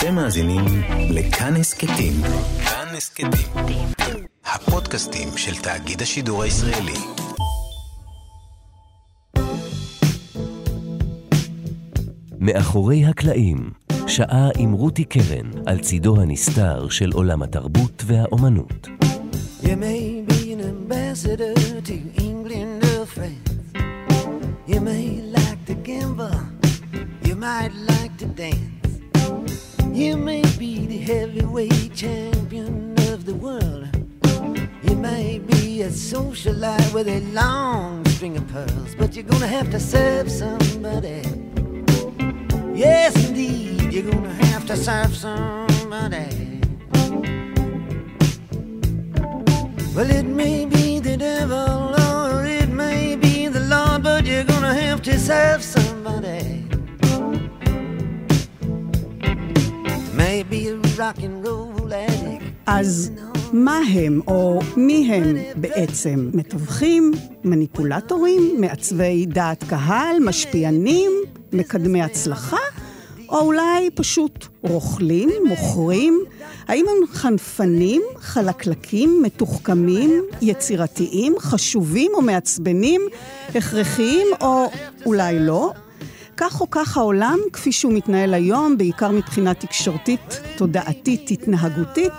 אתם מאזינים לכאן הסכתים. כאן הסכתים. הפודקאסטים של תאגיד השידור הישראלי. מאחורי הקלעים, שעה עם רותי קרן על צידו הנסתר של עולם התרבות והאומנות. You may be an ambassador to England or France. You may like to gamble. You might like to dance. You may be the heavyweight champion of the world. You may be a socialite with a long string of pearls, but you're gonna have to serve somebody. Yes, indeed, you're gonna have to serve somebody. Well, it may be the devil or it may be the Lord, but you're gonna have to serve somebody. אז מה הם, או מי הם בעצם? מתווכים, מניפולטורים, מעצבי דעת קהל, משפיענים, מקדמי הצלחה? או אולי פשוט רוכלים, מוכרים? האם הם חנפנים, חלקלקים, מתוחכמים, יצירתיים, חשובים או מעצבנים, הכרחיים או אולי לא? כך או כך העולם, כפי שהוא מתנהל היום, בעיקר מבחינה תקשורתית, תודעתית, התנהגותית,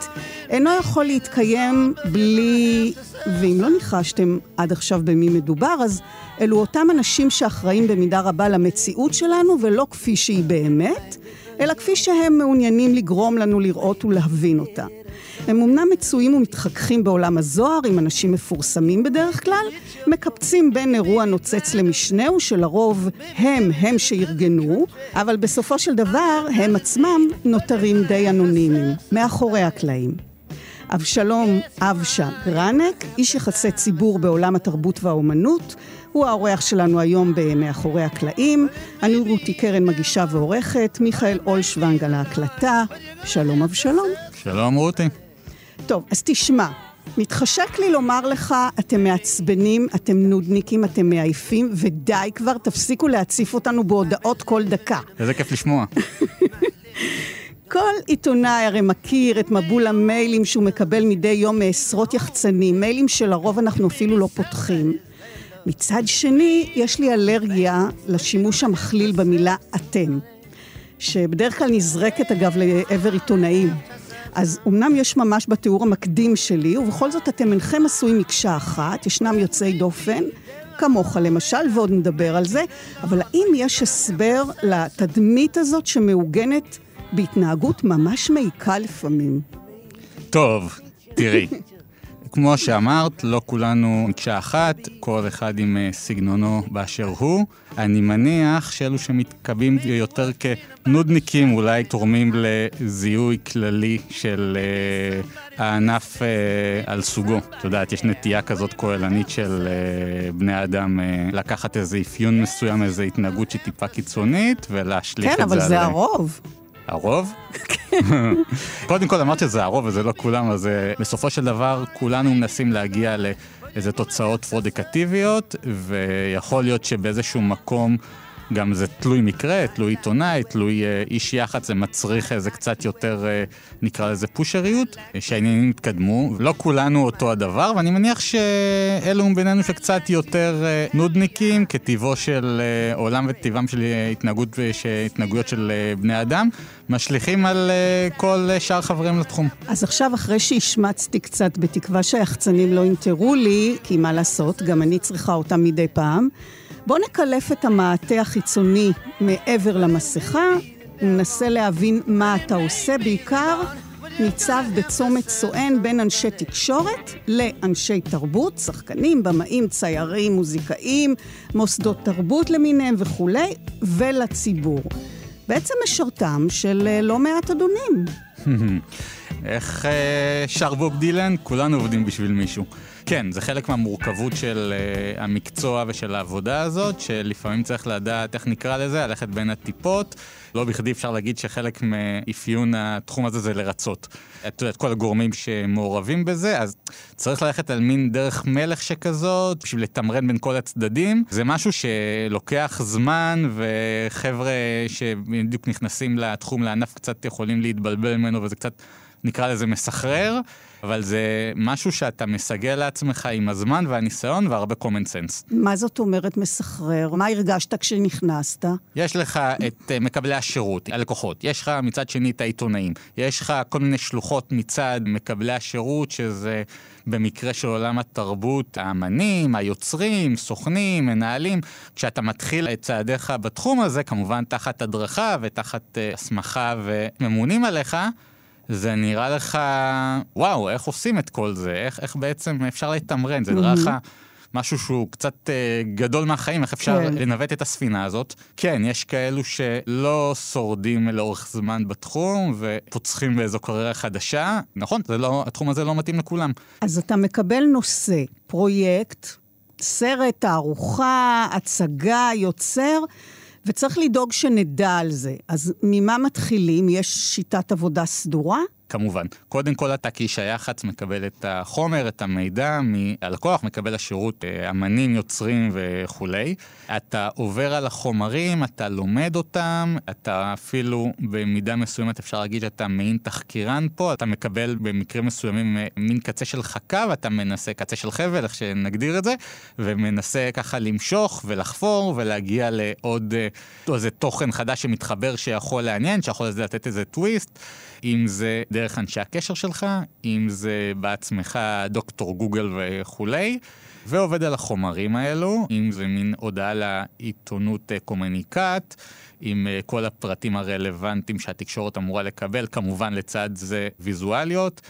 אינו יכול להתקיים בלי, ואם לא ניחשתם עד עכשיו במי מדובר, אז אלו אותם אנשים שאחראים במידה רבה למציאות שלנו, ולא כפי שהיא באמת, אלא כפי שהם מעוניינים לגרום לנו לראות ולהבין אותה. הם אמנם מצויים ומתחככים בעולם הזוהר עם אנשים מפורסמים בדרך כלל, מקפצים בין אירוע נוצץ למשנהו שלרוב הם הם שארגנו, אבל בסופו של דבר הם עצמם נותרים די אנונימיים, מאחורי הקלעים. אבשלום אבשה גרנק, איש יחסי ציבור בעולם התרבות והאומנות, הוא האורח שלנו היום ב"מאחורי הקלעים". אני רותי קרן מגישה ועורכת, מיכאל אולשוונג על ההקלטה. שלום אבשלום. שלום רותי. טוב, אז תשמע, מתחשק לי לומר לך, אתם מעצבנים, אתם נודניקים, אתם מעייפים, ודי כבר, תפסיקו להציף אותנו בהודעות כל דקה. איזה כיף לשמוע. כל עיתונאי הרי מכיר את מבול המיילים שהוא מקבל מדי יום מעשרות יחצנים, מיילים שלרוב אנחנו אפילו לא פותחים. מצד שני, יש לי אלרגיה לשימוש המכליל במילה אתם, שבדרך כלל נזרקת אגב לעבר עיתונאים. אז אמנם יש ממש בתיאור המקדים שלי, ובכל זאת אתם אינכם עשויים מקשה אחת, ישנם יוצאי דופן, כמוך למשל, ועוד נדבר על זה, אבל האם יש הסבר לתדמית הזאת שמעוגנת בהתנהגות ממש מעיקה לפעמים? טוב, תראי. כמו שאמרת, לא כולנו מקשה אחת, כל אחד עם אה, סגנונו באשר הוא. אני מניח שאלו שמתקבעים יותר כנודניקים אולי תורמים לזיהוי כללי של uh, הענף uh, על סוגו. את יודעת, יש נטייה כזאת כוללנית של uh, בני אדם uh, לקחת איזה אפיון מסוים, איזו התנהגות שהיא טיפה קיצונית, ולהשליך כן, את זה עליהם. כן, אבל זה הרוב. הרוב? קודם כל אמרת שזה הרוב וזה לא כולם, אז אה, בסופו של דבר כולנו מנסים להגיע לאיזה תוצאות פרודיקטיביות, ויכול להיות שבאיזשהו מקום גם זה תלוי מקרה, תלוי עיתונאי, תלוי אה, איש יח"צ, זה מצריך איזה קצת יותר, אה, נקרא לזה פושריות, שהעניינים יתקדמו. לא כולנו אותו הדבר, ואני מניח שאלו בינינו שקצת יותר אה, נודניקים, כטיבו של עולם וטיבם של התנהגות והתנהגויות של בני אדם, משליכים על כל שאר חברים לתחום. אז עכשיו, אחרי שהשמצתי קצת, בתקווה שהיחצנים לא ינטרו לי, כי מה לעשות, גם אני צריכה אותם מדי פעם, בוא נקלף את המעטה החיצוני מעבר למסכה, וננסה להבין מה אתה עושה, בעיקר ניצב בצומת סואן בין אנשי תקשורת לאנשי תרבות, שחקנים, במאים, ציירים, מוזיקאים, מוסדות תרבות למיניהם וכולי, ולציבור. בעצם משרתם של אה, לא מעט אדונים. איך אה, שר בוב דילן? כולנו עובדים בשביל מישהו. כן, זה חלק מהמורכבות של uh, המקצוע ושל העבודה הזאת, שלפעמים צריך לדעת, איך נקרא לזה, ללכת בין הטיפות. לא בכדי אפשר להגיד שחלק מאפיון התחום הזה זה לרצות. את יודעת, כל הגורמים שמעורבים בזה, אז צריך ללכת על מין דרך מלך שכזאת, בשביל לתמרן בין כל הצדדים. זה משהו שלוקח זמן, וחבר'ה שבדיוק נכנסים לתחום, לענף, קצת יכולים להתבלבל ממנו, וזה קצת, נקרא לזה, מסחרר. אבל זה משהו שאתה מסגל לעצמך עם הזמן והניסיון והרבה common sense. מה זאת אומרת מסחרר? מה הרגשת כשנכנסת? יש לך את uh, מקבלי השירות, הלקוחות, יש לך מצד שני את העיתונאים, יש לך כל מיני שלוחות מצד מקבלי השירות, שזה במקרה של עולם התרבות, האמנים, היוצרים, סוכנים, מנהלים. כשאתה מתחיל את צעדיך בתחום הזה, כמובן תחת הדרכה ותחת uh, הסמכה וממונים עליך, זה נראה לך, וואו, איך עושים את כל זה? איך, איך בעצם אפשר לתמרן? זה נראה לך משהו שהוא קצת uh, גדול מהחיים, איך אפשר כן. לנווט את הספינה הזאת? כן, יש כאלו שלא שורדים לאורך זמן בתחום ופוצחים באיזו קריירה חדשה. נכון, לא, התחום הזה לא מתאים לכולם. אז אתה מקבל נושא, פרויקט, סרט, תערוכה, הצגה, יוצר, וצריך לדאוג שנדע על זה. אז ממה מתחילים? יש שיטת עבודה סדורה? כמובן. קודם כל אתה כאיש היח"צ מקבל את החומר, את המידע מהלקוח, מקבל השירות אה, אמנים, יוצרים וכולי. אתה עובר על החומרים, אתה לומד אותם, אתה אפילו במידה מסוימת אפשר להגיד שאתה מעין תחקירן פה, אתה מקבל במקרים מסוימים אה, מין קצה של חכה ואתה מנסה, קצה של חבל, איך שנגדיר את זה, ומנסה ככה למשוך ולחפור ולהגיע לעוד אה, איזה תוכן חדש שמתחבר שיכול לעניין, שיכול לתת איזה טוויסט. אם זה דרך אנשי הקשר שלך, אם זה בעצמך דוקטור גוגל וכולי, ועובד על החומרים האלו, אם זה מין הודעה לעיתונות אה, קומוניקט, עם אה, כל הפרטים הרלוונטיים שהתקשורת אמורה לקבל, כמובן לצד זה ויזואליות.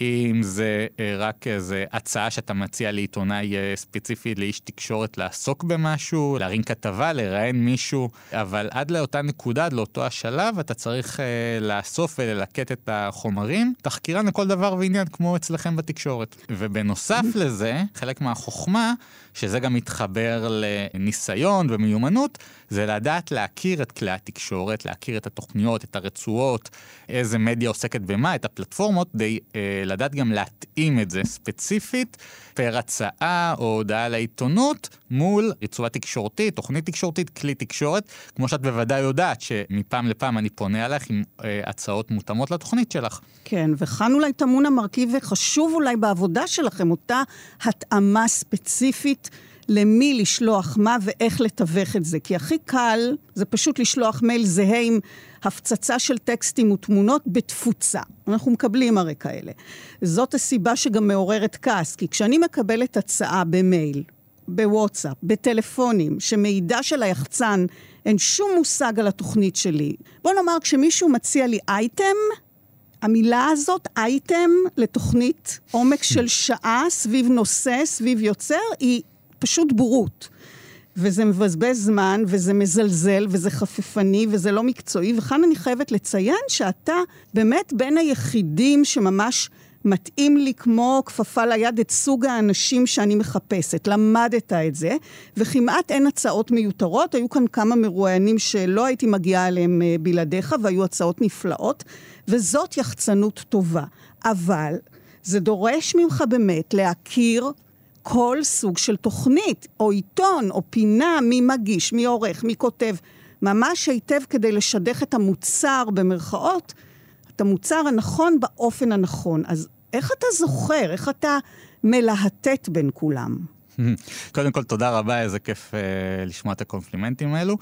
אם זה אה, רק איזה הצעה שאתה מציע לעיתונאי אה, ספציפי, לאיש תקשורת לעסוק במשהו, להרים כתבה, לראיין מישהו, אבל עד לאותה נקודה, עד לאותו השלב, אתה צריך uh, לאסוף וללקט את החומרים. תחקירן לכל דבר ועניין, כמו אצלכם בתקשורת. ובנוסף לזה, חלק מהחוכמה, שזה גם מתחבר לניסיון ומיומנות, זה לדעת להכיר את כלי התקשורת, להכיר את התוכניות, את הרצועות, איזה מדיה עוסקת במה, את הפלטפורמות, די אה, לדעת גם להתאים את זה ספציפית, פר הצעה או הודעה לעיתונות, מול רצועה תקשורתית, תוכנית תקשורתית, כלי תקשורת, כמו שאת בוודאי יודעת שמפעם לפעם אני פונה אליך עם אה, הצעות מותאמות לתוכנית שלך. כן, וכאן אולי טמון המרכיב וחשוב אולי בעבודה שלכם, אותה התאמה ספציפית. למי לשלוח מה ואיך לתווך את זה. כי הכי קל זה פשוט לשלוח מייל זהה עם הפצצה של טקסטים ותמונות בתפוצה. אנחנו מקבלים הרי כאלה. זאת הסיבה שגם מעוררת כעס, כי כשאני מקבלת הצעה במייל, בוואטסאפ, בטלפונים, שמידע של היחצן, אין שום מושג על התוכנית שלי. בוא נאמר, כשמישהו מציע לי אייטם, המילה הזאת, אייטם, לתוכנית עומק של שעה סביב נושא, סביב יוצר, היא פשוט בורות. וזה מבזבז זמן, וזה מזלזל, וזה חפפני, וזה לא מקצועי. וכאן אני חייבת לציין שאתה באמת בין היחידים שממש מתאים לי כמו כפפה ליד את סוג האנשים שאני מחפשת. למדת את זה, וכמעט אין הצעות מיותרות. היו כאן כמה מרואיינים שלא הייתי מגיעה אליהם אה, בלעדיך, והיו הצעות נפלאות, וזאת יחצנות טובה. אבל זה דורש ממך באמת להכיר כל סוג של תוכנית, או עיתון, או פינה, מי מגיש, מי עורך, מי כותב, ממש היטב כדי לשדך את המוצר, במרכאות, את המוצר הנכון באופן הנכון. אז איך אתה זוכר, איך אתה מלהטט בין כולם? קודם כל, תודה רבה, איזה כיף uh, לשמוע את הקומפלימנטים האלו.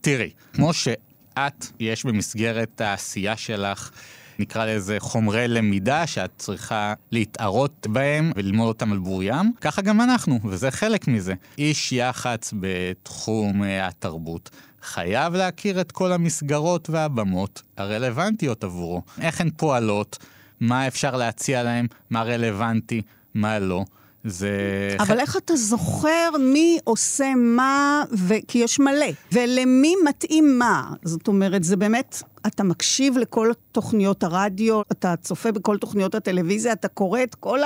תראי, כמו שאת, יש במסגרת העשייה שלך, נקרא לזה חומרי למידה שאת צריכה להתערות בהם וללמוד אותם על בוריים, ככה גם אנחנו, וזה חלק מזה. איש יח"צ בתחום אה, התרבות. חייב להכיר את כל המסגרות והבמות הרלוונטיות עבורו. איך הן פועלות, מה אפשר להציע להם, מה רלוונטי, מה לא. זה... אבל איך אתה זוכר מי עושה מה, ו... כי יש מלא, ולמי מתאים מה? זאת אומרת, זה באמת, אתה מקשיב לכל תוכניות הרדיו, אתה צופה בכל תוכניות הטלוויזיה, אתה קורא את כל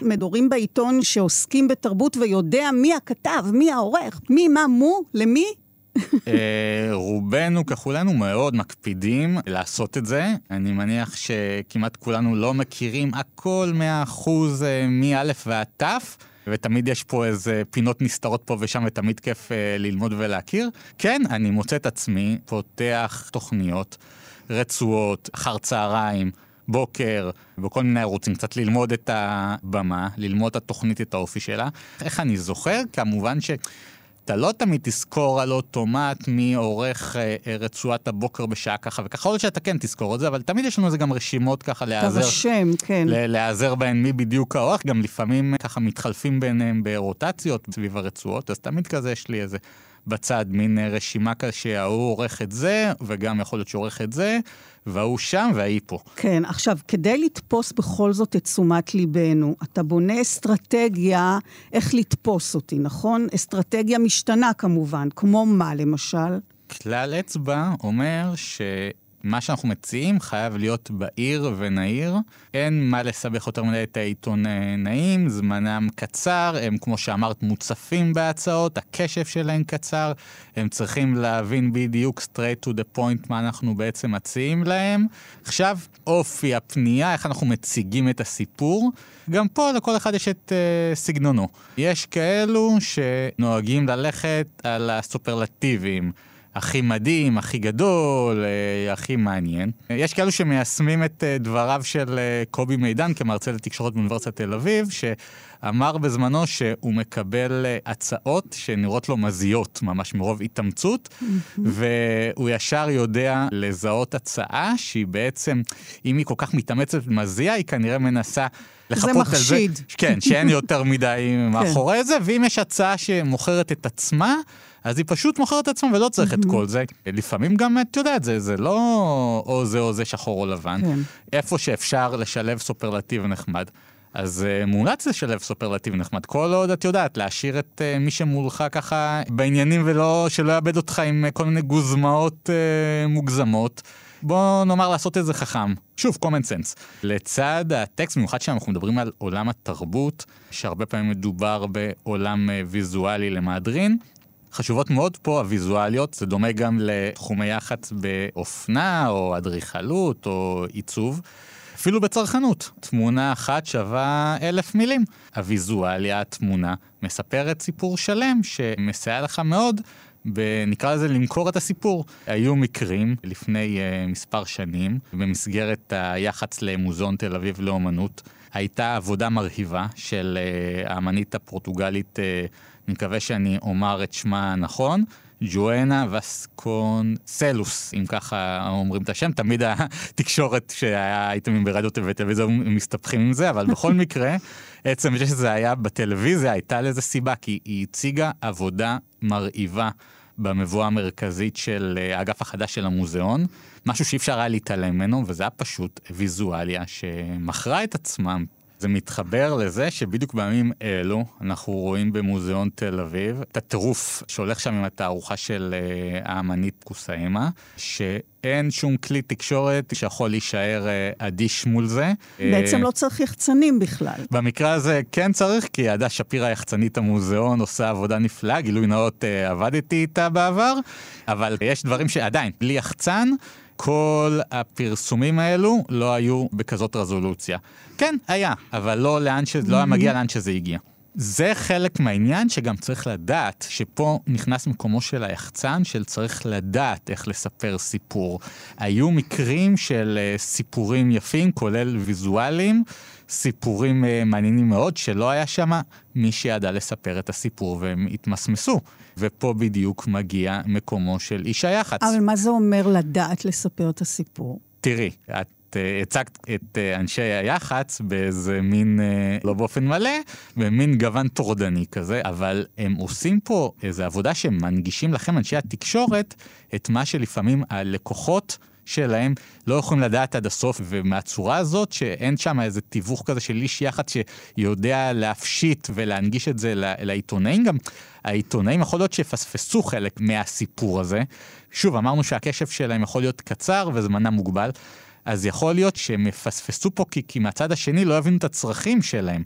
המדורים בעיתון שעוסקים בתרבות ויודע מי הכתב, מי העורך, מי, מה, מו, למי? אה, רובנו ככולנו מאוד מקפידים לעשות את זה. אני מניח שכמעט כולנו לא מכירים הכל מאה אחוז אה, מא' ועד ת'. ותמיד יש פה איזה פינות נסתרות פה ושם, ותמיד כיף אה, ללמוד ולהכיר. כן, אני מוצא את עצמי פותח תוכניות, רצועות, אחר צהריים, בוקר, בכל מיני ערוצים, קצת ללמוד את הבמה, ללמוד את התוכנית, את האופי שלה. איך אני זוכר? כמובן ש... אתה לא תמיד תזכור על אוטומט מי עורך אה, אה, רצועת הבוקר בשעה ככה וככה, יכול להיות שאתה כן תזכור את זה, אבל תמיד יש לנו איזה גם רשימות ככה להיעזר. תרשם, כן. להיעזר בהן מי בדיוק העורך, גם לפעמים ככה מתחלפים ביניהם ברוטציות סביב הרצועות, אז תמיד כזה יש לי איזה בצד מין אה, רשימה כזה שההוא עורך את זה, וגם יכול להיות שהוא עורך את זה, וההוא שם וההיא פה. כן, עכשיו, כדי לתפוס בכל זאת את תשומת ליבנו, אתה בונה אסטרטגיה איך לתפוס אותי, נכון? אסטרטגיה משתנה כמובן, כמו מה למשל? כלל אצבע אומר ש... מה שאנחנו מציעים חייב להיות בהיר ונהיר. אין מה לסבך יותר מדי את העיתונאים, זמנם קצר, הם כמו שאמרת מוצפים בהצעות, הקשב שלהם קצר, הם צריכים להבין בדיוק straight to the point מה אנחנו בעצם מציעים להם. עכשיו, אופי הפנייה, איך אנחנו מציגים את הסיפור. גם פה לכל אחד יש את uh, סגנונו. יש כאלו שנוהגים ללכת על הסופרלטיבים. הכי מדהים, הכי גדול, אה, הכי מעניין. יש כאלו שמיישמים את אה, דבריו של אה, קובי מידן כמרצה לתקשורת באוניברסיטת תל אביב, שאמר בזמנו שהוא מקבל הצעות שנראות לו מזיות, ממש מרוב התאמצות, והוא ישר יודע לזהות הצעה שהיא בעצם, אם היא כל כך מתאמצת ומזיעה, היא כנראה מנסה... לחפות על זה. זה מחשיד. כן, שאין יותר מדי מאחורי זה, ואם יש הצעה שמוכרת את עצמה, אז היא פשוט מוכרת את עצמה ולא צריך את כל זה. לפעמים גם, את יודעת, זה, זה לא או זה או זה שחור או לבן. כן. איפה שאפשר לשלב סופרלטיב נחמד. אז uh, מומלץ לשלב סופרלטיב נחמד. כל עוד את יודעת, להשאיר את uh, מי שמולך ככה בעניינים ולא, שלא יאבד אותך עם uh, כל מיני גוזמאות uh, מוגזמות. בוא נאמר לעשות את זה חכם. שוב, common sense. לצד הטקסט, במיוחד כשאנחנו מדברים על עולם התרבות, שהרבה פעמים מדובר בעולם ויזואלי למהדרין, חשובות מאוד פה הוויזואליות, זה דומה גם לתחומי יח"צ באופנה, או אדריכלות, או עיצוב. אפילו בצרכנות, תמונה אחת שווה אלף מילים. הוויזואליה, התמונה, מספרת סיפור שלם שמסייע לך מאוד נקרא לזה למכור את הסיפור. היו מקרים לפני uh, מספר שנים, במסגרת היח"צ למוזיאון תל אביב לאומנות, הייתה עבודה מרהיבה של uh, האמנית הפורטוגלית uh, אני מקווה שאני אומר את שמה נכון. ג'ואנה וסקונסלוס, אם ככה אומרים את השם, תמיד התקשורת שהיה אייטמים ברדיו וטלוויזיה מסתבכים עם זה, אבל בכל מקרה, עצם זה שזה היה בטלוויזיה, הייתה לזה סיבה, כי היא הציגה עבודה מרהיבה במבואה המרכזית של אה, האגף החדש של המוזיאון, משהו שאי אפשר היה להתעלם ממנו, וזה היה פשוט ויזואליה שמכרה את עצמם זה מתחבר לזה שבדיוק בימים אלו אנחנו רואים במוזיאון תל אביב את הטירוף שהולך שם עם התערוכה של uh, האמנית קוסאימה, שאין שום כלי תקשורת שיכול להישאר uh, אדיש מול זה. בעצם uh, לא צריך יחצנים בכלל. במקרה הזה כן צריך, כי עדה שפירא, יחצנית המוזיאון, עושה עבודה נפלאה, גילוי נאות עבדתי איתה בעבר, אבל יש דברים שעדיין, בלי יחצן, כל הפרסומים האלו לא היו בכזאת רזולוציה. כן, היה, אבל לא, לאן ש... לא היה מגיע לאן שזה הגיע. זה חלק מהעניין שגם צריך לדעת, שפה נכנס מקומו של היחצן, של צריך לדעת איך לספר סיפור. היו מקרים של uh, סיפורים יפים, כולל ויזואליים, סיפורים uh, מעניינים מאוד, שלא היה שם מי שידע לספר את הסיפור והם התמסמסו. ופה בדיוק מגיע מקומו של איש היח"צ. אבל מה זה אומר לדעת לספר את הסיפור? תראי, את uh, הצגת את uh, אנשי היח"צ באיזה מין, לא באופן מלא, במין גוון טורדני כזה, אבל הם עושים פה איזו עבודה שהם מנגישים לכם, אנשי התקשורת, את מה שלפעמים הלקוחות שלהם לא יכולים לדעת עד הסוף, ומהצורה הזאת שאין שם איזה תיווך כזה של איש יח"צ שיודע להפשיט ולהנגיש את זה לעיתונאים, גם העיתונאים יכול להיות שיפספסו חלק מהסיפור הזה. שוב, אמרנו שהקשב שלהם יכול להיות קצר וזמנם מוגבל. אז יכול להיות שהם יפספסו פה כי, כי מהצד השני לא יבינו את הצרכים שלהם.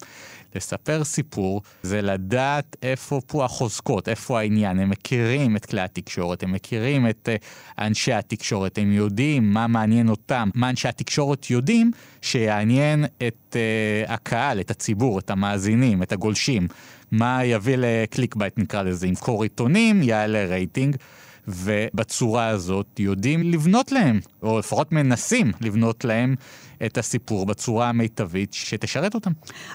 לספר סיפור זה לדעת איפה פה החוזקות, איפה העניין. הם מכירים את כלי התקשורת, הם מכירים את uh, אנשי התקשורת, הם יודעים מה מעניין אותם, מה אנשי התקשורת יודעים שיעניין את uh, הקהל, את הציבור, את המאזינים, את הגולשים. מה יביא ל clickbait נקרא לזה, ימכור עיתונים, יעלה רייטינג. ובצורה הזאת יודעים לבנות להם, או לפחות מנסים לבנות להם את הסיפור בצורה המיטבית שתשרת אותם.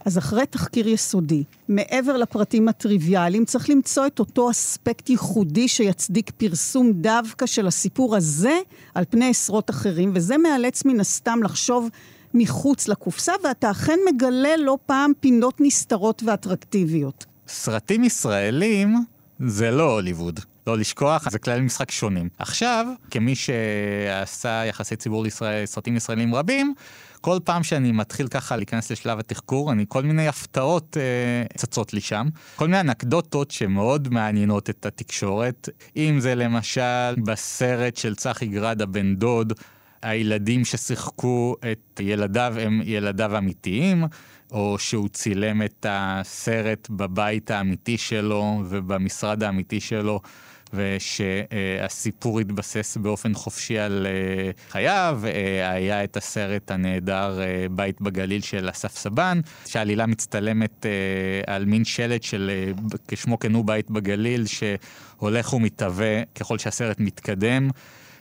אז אחרי תחקיר יסודי, מעבר לפרטים הטריוויאליים, צריך למצוא את אותו אספקט ייחודי שיצדיק פרסום דווקא של הסיפור הזה על פני עשרות אחרים, וזה מאלץ מן הסתם לחשוב מחוץ לקופסה, ואתה אכן מגלה לא פעם פינות נסתרות ואטרקטיביות. סרטים ישראלים זה לא הוליווד. לא לשכוח, זה כללי משחק שונים. עכשיו, כמי שעשה יחסי ציבור לישראל, סרטים ישראלים רבים, כל פעם שאני מתחיל ככה להיכנס לשלב התחקור, אני כל מיני הפתעות אה, צצות לי שם. כל מיני אנקדוטות שמאוד מעניינות את התקשורת. אם זה למשל בסרט של צחי גרדה בן דוד, הילדים ששיחקו את ילדיו הם ילדיו אמיתיים. או שהוא צילם את הסרט בבית האמיתי שלו ובמשרד האמיתי שלו, ושהסיפור התבסס באופן חופשי על אה, חייו. אה, היה את הסרט הנהדר אה, בית בגליל של אסף סבן, שהעלילה מצטלמת על מין שלט של כשמו כן הוא בית בגליל, שהולך ומתהווה ככל שהסרט מתקדם.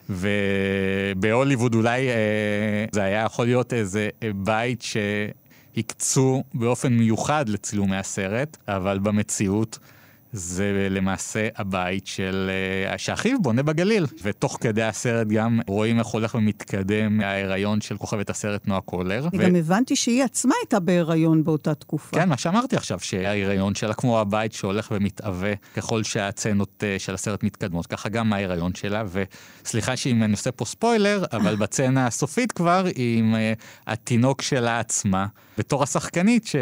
ובהוליווד אולי אה, זה היה יכול להיות איזה בית שהקצו באופן מיוחד לצילומי הסרט, אבל במציאות זה למעשה הבית של אה, שאחיו בונה בגליל. ותוך כדי הסרט גם רואים איך הולך ומתקדם ההיריון של כוכבת הסרט נועה קולר. אני ו... גם הבנתי שהיא עצמה הייתה בהיריון באותה תקופה. כן, מה שאמרתי עכשיו, שההיריון שלה כמו הבית שהולך ומתהווה ככל שהצנות אה, של הסרט מתקדמות, ככה גם ההיריון שלה. וסליחה שאם אני עושה פה ספוילר, אבל בצנה הסופית כבר, עם אה, התינוק שלה עצמה, בתור השחקנית, ש...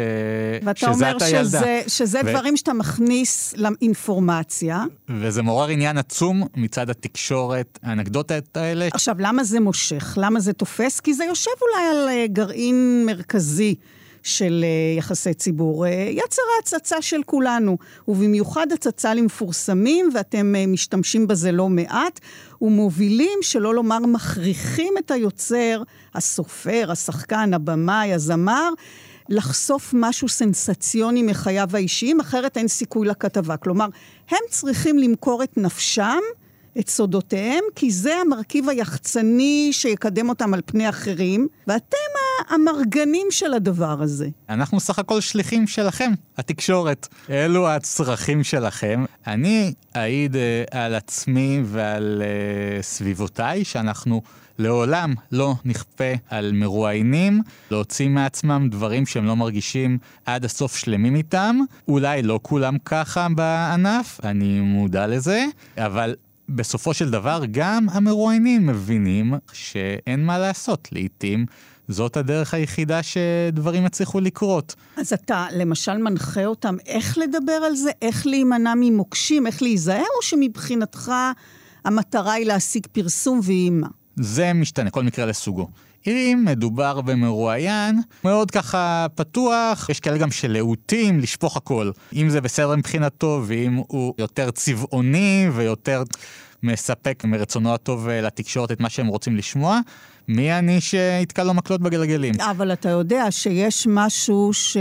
שזה את הילדה. ואתה אומר שזה ו... דברים שאתה מכניס לאינפורמציה. וזה מעורר עניין עצום מצד התקשורת, האנקדוטות האלה. עכשיו, למה זה מושך? למה זה תופס? כי זה יושב אולי על אה, גרעין מרכזי. של אה, יחסי ציבור. אה, יצר ההצצה של כולנו, ובמיוחד הצצה למפורסמים, ואתם משתמשים בזה לא מעט, ומובילים, שלא לומר מכריחים את היוצר, הסופר, השחקן, הבמאי, הזמר, לחשוף משהו סנסציוני מחייו האישיים, אחרת אין סיכוי לכתבה. כלומר, הם צריכים למכור את נפשם, את סודותיהם, כי זה המרכיב היחצני שיקדם אותם על פני אחרים, ואתם המרגנים של הדבר הזה. אנחנו סך הכל שליחים שלכם, התקשורת. אלו הצרכים שלכם. אני אעיד uh, על עצמי ועל uh, סביבותיי, שאנחנו... לעולם לא נכפה על מרואיינים להוציא מעצמם דברים שהם לא מרגישים עד הסוף שלמים איתם. אולי לא כולם ככה בענף, אני מודע לזה, אבל בסופו של דבר גם המרואיינים מבינים שאין מה לעשות. לעתים זאת הדרך היחידה שדברים יצליחו לקרות. אז אתה למשל מנחה אותם איך לדבר על זה, איך להימנע ממוקשים, איך להיזהר, או שמבחינתך המטרה היא להשיג פרסום והיא מה? זה משתנה, כל מקרה לסוגו. אם מדובר במרואיין, מאוד ככה פתוח, יש כאלה גם שלהוטים לשפוך הכל. אם זה בסדר מבחינתו, ואם הוא יותר צבעוני ויותר מספק מרצונו הטוב אה, לתקשורת את מה שהם רוצים לשמוע, מי אני שיתקע לו מקלות בגלגלים? אבל אתה יודע שיש משהו ש...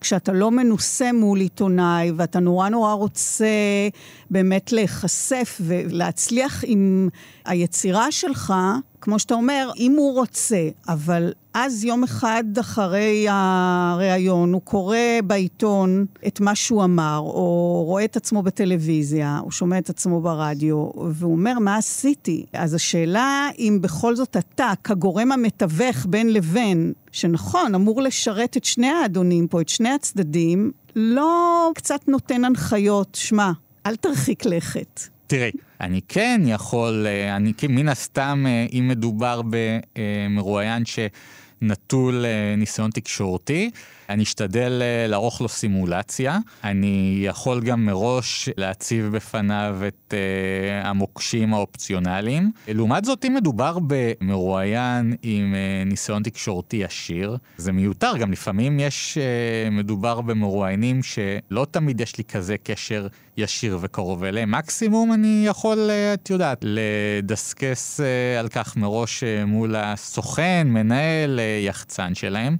כשאתה לא מנוסה מול עיתונאי, ואתה נורא נורא רוצה באמת להיחשף ולהצליח עם היצירה שלך, כמו שאתה אומר, אם הוא רוצה, אבל אז יום אחד אחרי הריאיון הוא קורא בעיתון את מה שהוא אמר, או רואה את עצמו בטלוויזיה, או שומע את עצמו ברדיו, והוא אומר, מה עשיתי? אז השאלה אם בכל זאת אתה, כגורם המתווך בין לבין, שנכון, אמור לשרת את שני האדונים פה, את שני הצדדים, לא קצת נותן הנחיות, שמע, אל תרחיק לכת. תראי, אני כן יכול, אה, אני מן הסתם, אה, אם מדובר במרואיין שנטול אה, ניסיון תקשורתי, אני אשתדל אה, לערוך לו סימולציה. אני יכול גם מראש להציב בפניו את uh, המוקשים האופציונליים. לעומת זאת, אם מדובר במרואיין עם uh, ניסיון תקשורתי עשיר, זה מיותר. גם לפעמים יש, uh, מדובר במרואיינים שלא תמיד יש לי כזה קשר ישיר וקרוב אליהם. מקסימום אני יכול, את יודעת, לדסקס על כך מראש מול הסוכן, מנהל, יחצן שלהם.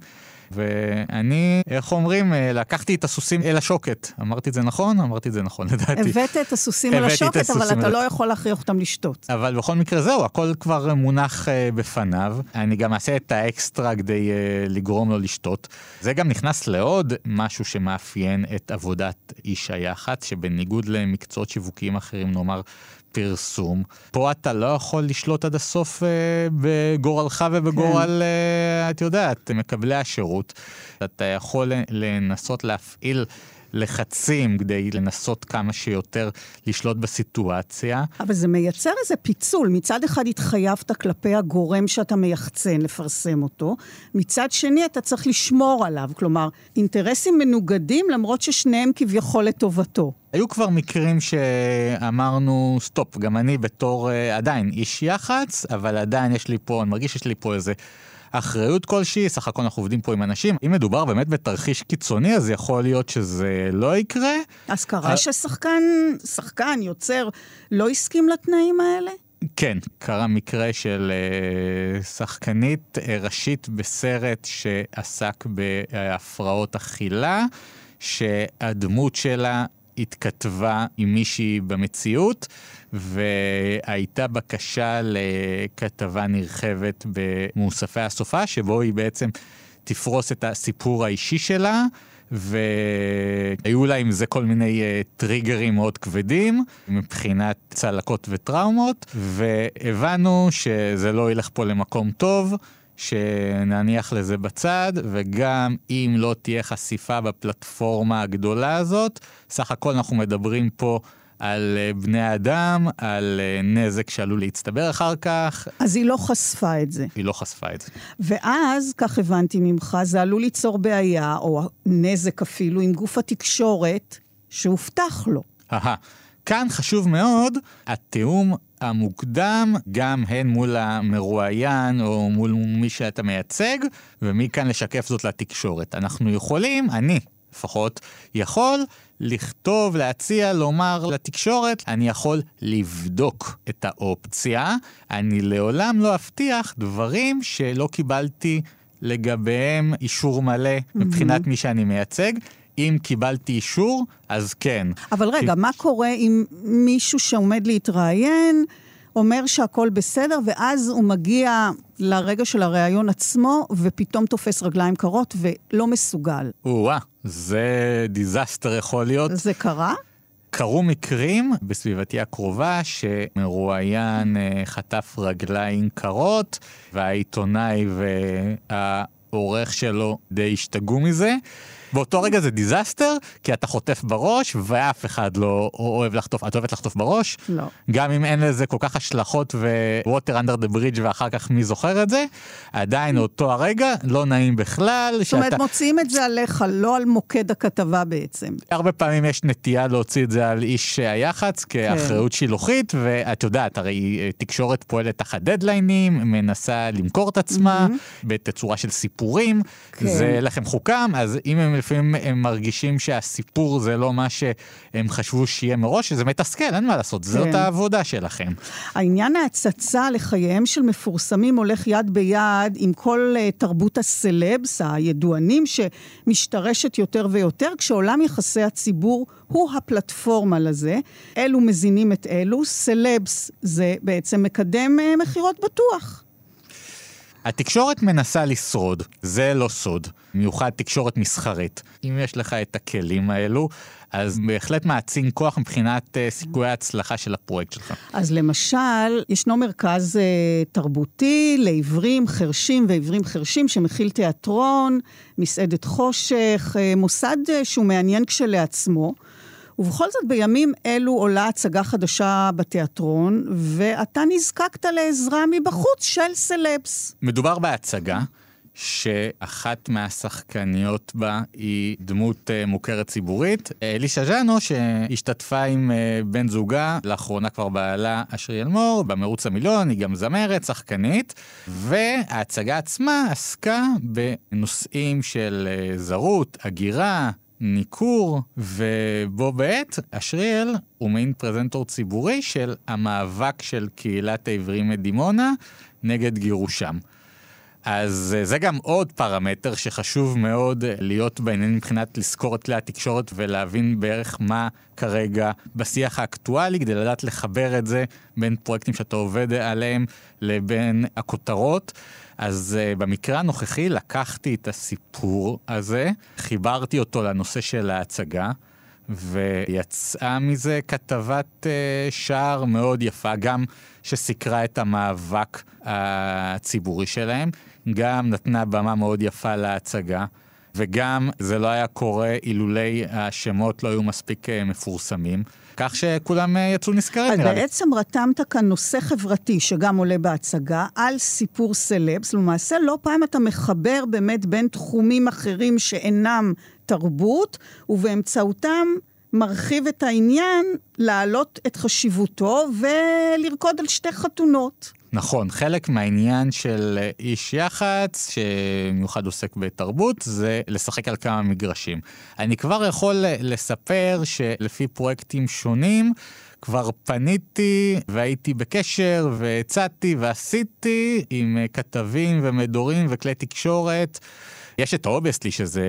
ואני, איך אומרים, אה, לקחתי את הסוסים אל השוקת. אמרתי את זה נכון? אמרתי את זה נכון, לדעתי. הבאת את הסוסים אל השוקת, אבל אתה לא יכול להכריח אותם לשתות. אבל בכל מקרה זהו, הכל כבר מונח uh, בפניו. אני גם אעשה את האקסטרה כדי uh, לגרום לו לשתות. זה גם נכנס לעוד משהו שמאפיין את עבודת איש היח"צ, שבניגוד למקצועות שיווקיים אחרים, נאמר, פרסום. פה אתה לא יכול לשלוט עד הסוף אה, בגורלך ובגורל, כן. אה, את יודעת, מקבלי השירות. אתה יכול לנסות להפעיל לחצים כדי לנסות כמה שיותר לשלוט בסיטואציה. אבל זה מייצר איזה פיצול. מצד אחד התחייבת כלפי הגורם שאתה מייחצן לפרסם אותו, מצד שני אתה צריך לשמור עליו. כלומר, אינטרסים מנוגדים למרות ששניהם כביכול לטובתו. היו כבר מקרים שאמרנו, סטופ, גם אני בתור uh, עדיין איש יח"צ, אבל עדיין יש לי פה, אני מרגיש שיש לי פה איזה אחריות כלשהי, סך הכל אנחנו עובדים פה עם אנשים. אם מדובר באמת בתרחיש קיצוני, אז יכול להיות שזה לא יקרה. אז קרה ששחקן, שחקן, יוצר, לא הסכים לתנאים האלה? כן, קרה מקרה של uh, שחקנית uh, ראשית בסרט שעסק בהפרעות אכילה, שהדמות שלה התכתבה עם מישהי במציאות, והייתה בקשה לכתבה נרחבת במוספי הסופה, שבו היא בעצם תפרוס את הסיפור האישי שלה. והיו לה עם זה כל מיני uh, טריגרים מאוד כבדים מבחינת צלקות וטראומות, והבנו שזה לא ילך פה למקום טוב, שנניח לזה בצד, וגם אם לא תהיה חשיפה בפלטפורמה הגדולה הזאת, סך הכל אנחנו מדברים פה על אה, בני אדם, על אה, נזק שעלול להצטבר אחר כך. אז היא לא חשפה את זה. היא לא חשפה את זה. ואז, כך הבנתי ממך, זה עלול ליצור בעיה, או נזק אפילו, עם גוף התקשורת שהובטח לו. אהה. כאן חשוב מאוד התיאום המוקדם, גם הן מול המרואיין או מול מי שאתה מייצג, ומכאן לשקף זאת לתקשורת. אנחנו יכולים, אני לפחות, יכול לכתוב, להציע, לומר לתקשורת, אני יכול לבדוק את האופציה, אני לעולם לא אבטיח דברים שלא קיבלתי לגביהם אישור מלא מבחינת מי שאני מייצג. אם קיבלתי אישור, אז כן. אבל רגע, כי... מה קורה אם מישהו שעומד להתראיין... אומר שהכל בסדר, ואז הוא מגיע לרגע של הראיון עצמו, ופתאום תופס רגליים קרות ולא מסוגל. או-אה, זה דיזסטר יכול להיות. זה קרה? קרו מקרים בסביבתי הקרובה שמרואיין אה, חטף רגליים קרות, והעיתונאי והעורך שלו די השתגעו מזה. באותו רגע זה דיזסטר, כי אתה חוטף בראש, ואף אחד לא אוהב לחטוף. את אוהבת לחטוף בראש? לא. גם אם אין לזה כל כך השלכות ו-water under the bridge ואחר כך מי זוכר את זה, עדיין אותו הרגע לא נעים בכלל. זאת אומרת. מוציאים את זה עליך, לא על מוקד הכתבה בעצם. הרבה פעמים יש נטייה להוציא את זה על איש היח"צ כאחריות כן. שילוחית, ואת יודעת, הרי אה, תקשורת פועלת תחת דדליינים, מנסה למכור את עצמה. בתצורה של סיפורים, כן. זה לחם חוקם, אז אם הם לפעמים הם מרגישים שהסיפור זה לא מה שהם חשבו שיהיה מראש, זה מתסכל, אין מה לעשות, כן. זאת העבודה שלכם. העניין ההצצה לחייהם של מפורסמים הולך יד ביד עם כל uh, תרבות הסלבס, הידוענים, שמשתרשת יותר ויותר, כשעולם יחסי הציבור הוא הפלטפורמה לזה. אלו מזינים את אלו, סלבס זה בעצם מקדם uh, מכירות בטוח. התקשורת מנסה לשרוד, זה לא סוד, במיוחד תקשורת מסחרית. אם יש לך את הכלים האלו, אז בהחלט מעצים כוח מבחינת uh, סיכויי ההצלחה של הפרויקט שלך. אז למשל, ישנו מרכז uh, תרבותי לעיוורים חרשים ועיוורים חרשים שמכיל תיאטרון, מסעדת חושך, uh, מוסד uh, שהוא מעניין כשלעצמו. ובכל זאת, בימים אלו עולה הצגה חדשה בתיאטרון, ואתה נזקקת לעזרה מבחוץ של סלבס. מדובר בהצגה. שאחת מהשחקניות בה היא דמות uh, מוכרת ציבורית. אלישה ז'אנו, שהשתתפה עם uh, בן זוגה, לאחרונה כבר בעלה אשרי אלמור, במרוץ המיליון, היא גם זמרת, שחקנית, וההצגה עצמה עסקה בנושאים של זרות, הגירה, ניכור, ובו בעת אשריאל הוא מעין פרזנטור ציבורי של המאבק של קהילת העברים מדימונה נגד גירושם. אז אה, זה גם עוד פרמטר שחשוב מאוד להיות בעניין מבחינת לזכור את כלי התקשורת ולהבין בערך מה כרגע בשיח האקטואלי, כדי לדעת לחבר את זה בין פרויקטים שאתה עובד עליהם לבין הכותרות. אז uh, במקרה הנוכחי לקחתי את הסיפור הזה, חיברתי אותו לנושא של ההצגה. ויצאה מזה כתבת uh, שער מאוד יפה, גם שסיקרה את המאבק הציבורי שלהם, גם נתנה במה מאוד יפה להצגה, וגם זה לא היה קורה אילולי השמות לא היו מספיק uh, מפורסמים. כך שכולם uh, יצאו נשכרים לי. בעצם רתמת כאן נושא חברתי שגם עולה בהצגה על סיפור סלבס. למעשה לא פעם אתה מחבר באמת בין תחומים אחרים שאינם תרבות, ובאמצעותם מרחיב את העניין להעלות את חשיבותו ולרקוד על שתי חתונות. נכון, חלק מהעניין של איש יח"צ, שבמיוחד עוסק בתרבות, זה לשחק על כמה מגרשים. אני כבר יכול לספר שלפי פרויקטים שונים, כבר פניתי והייתי בקשר והצעתי ועשיתי עם כתבים ומדורים וכלי תקשורת. יש את ה obviously, שזה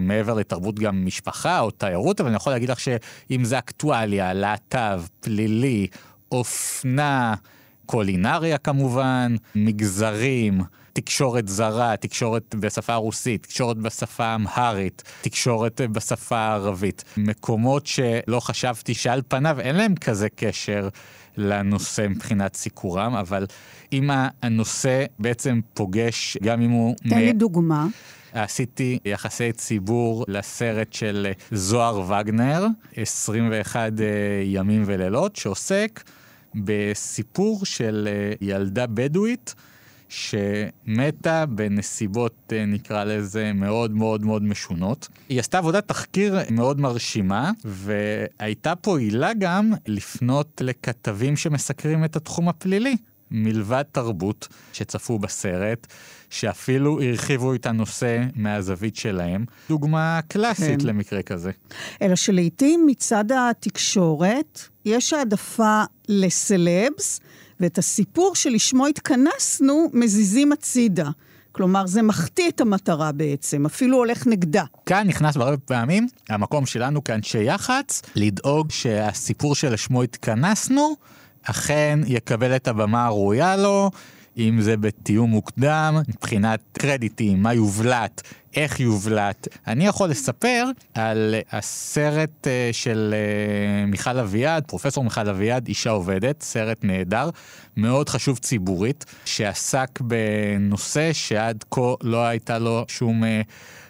מעבר לתרבות גם משפחה או תיירות, אבל אני יכול להגיד לך שאם זה אקטואליה, להט"ב, פלילי, אופנה, קולינריה כמובן, מגזרים, תקשורת זרה, תקשורת בשפה הרוסית, תקשורת בשפה האמהרית, תקשורת בשפה הערבית. מקומות שלא חשבתי שעל פניו אין להם כזה קשר לנושא מבחינת סיקורם, אבל אם הנושא בעצם פוגש, גם אם הוא... תן לי דוגמה. עשיתי יחסי ציבור לסרט של זוהר וגנר, 21 אה, ימים ולילות, שעוסק בסיפור של אה, ילדה בדואית שמתה בנסיבות, אה, נקרא לזה, מאוד מאוד מאוד משונות. היא עשתה עבודת תחקיר מאוד מרשימה, והייתה פה עילה גם לפנות לכתבים שמסקרים את התחום הפלילי. מלבד תרבות שצפו בסרט, שאפילו הרחיבו את הנושא מהזווית שלהם. דוגמה קלאסית כן. למקרה כזה. אלא שלעיתים מצד התקשורת יש העדפה לסלבס, ואת הסיפור שלשמו התכנסנו מזיזים הצידה. כלומר, זה מחטיא את המטרה בעצם, אפילו הולך נגדה. כאן נכנס הרבה פעמים המקום שלנו כאנשי יח"צ, לדאוג שהסיפור שלשמו התכנסנו, אכן יקבל את הבמה הראויה לו, אם זה בתיאום מוקדם, מבחינת קרדיטים, מה יובלט, איך יובלט. אני יכול לספר על הסרט אה, של אה, מיכל אביעד, פרופסור מיכל אביעד, אישה עובדת, סרט נהדר, מאוד חשוב ציבורית, שעסק בנושא שעד כה לא הייתה לו שום אה,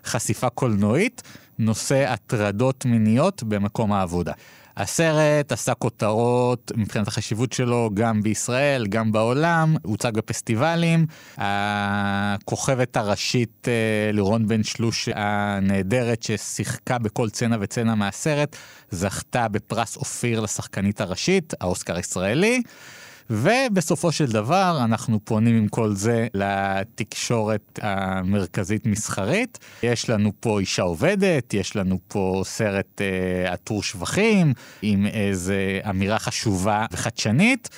חשיפה קולנועית, נושא הטרדות מיניות במקום העבודה. הסרט עשה כותרות מבחינת החשיבות שלו גם בישראל, גם בעולם, הוצג בפסטיבלים. הכוכבת הראשית אה, לירון בן שלוש הנהדרת ששיחקה בכל צנע וצנע מהסרט, זכתה בפרס אופיר לשחקנית הראשית, האוסקר הישראלי. ובסופו של דבר אנחנו פונים עם כל זה לתקשורת המרכזית מסחרית. יש לנו פה אישה עובדת, יש לנו פה סרט אה, עטור שבחים, עם איזה אמירה חשובה וחדשנית,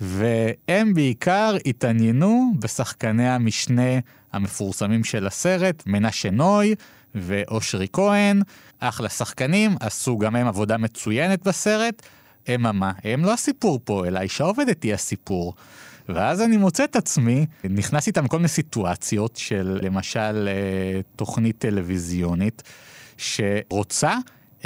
והם בעיקר התעניינו בשחקני המשנה המפורסמים של הסרט, מנשה נוי ואושרי כהן, אחלה שחקנים, עשו גם הם עבודה מצוינת בסרט. אממה, הם לא הסיפור פה, אלא האישה עובדת היא הסיפור. ואז אני מוצא את עצמי, נכנס איתם כל מיני סיטואציות של למשל אה, תוכנית טלוויזיונית, שרוצה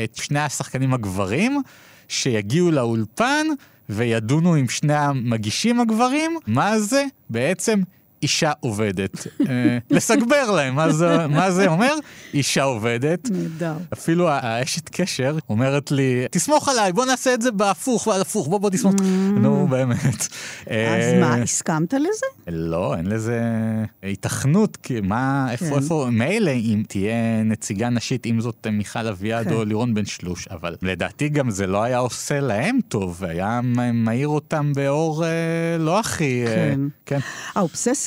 את שני השחקנים הגברים שיגיעו לאולפן וידונו עם שני המגישים הגברים, מה זה בעצם אישה עובדת. אה, לסגבר להם, מה זה, מה זה אומר? אישה עובדת. נהדר. אפילו האשת קשר אומרת לי, תסמוך עליי, בוא נעשה את זה בהפוך והפוך, בוא בוא תסמוך. נו, באמת. אז אה, מה, הסכמת לזה? לא, אין לזה היתכנות, כי מה, איפה, כן. איפה, מילא אם תהיה נציגה נשית, אם זאת מיכל אביעד כן. או לירון בן שלוש, אבל לדעתי גם זה לא היה עושה להם טוב, היה מאיר אותם באור אה, לא הכי... כן. כן.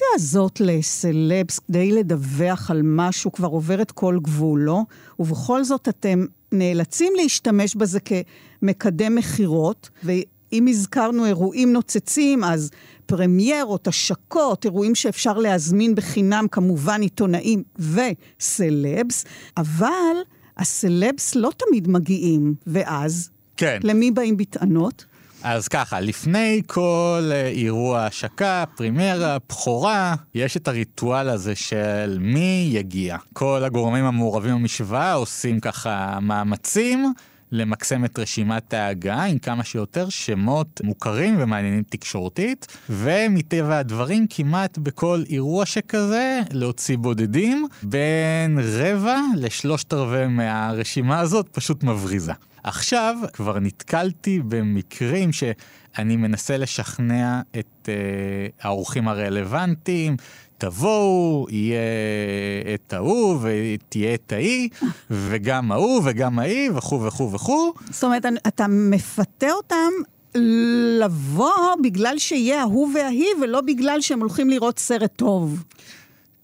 האובססיה הזאת לסלבס כדי לדווח על משהו כבר עוברת כל גבול, לא? ובכל זאת אתם נאלצים להשתמש בזה כמקדם מכירות, ואם הזכרנו אירועים נוצצים, אז פרמיירות, השקות, אירועים שאפשר להזמין בחינם, כמובן עיתונאים וסלבס, אבל הסלבס לא תמיד מגיעים, ואז כן. למי באים בטענות? אז ככה, לפני כל אה, אירוע השקה, פרימיירה, בכורה, יש את הריטואל הזה של מי יגיע. כל הגורמים המעורבים במשוואה עושים ככה מאמצים למקסם את רשימת ההגעה עם כמה שיותר שמות מוכרים ומעניינים תקשורתית, ומטבע הדברים כמעט בכל אירוע שכזה להוציא בודדים, בין רבע לשלושת רבעי מהרשימה הזאת פשוט מבריזה. עכשיו כבר נתקלתי במקרים שאני מנסה לשכנע את אה, האורחים הרלוונטיים, תבואו, יהיה את ההוא ותהיה את ההיא, וגם ההוא וגם ההיא וכו' וכו' וכו'. זאת אומרת, אתה מפתה אותם לבוא בגלל שיהיה ההוא וההיא, ולא בגלל שהם הולכים לראות סרט טוב.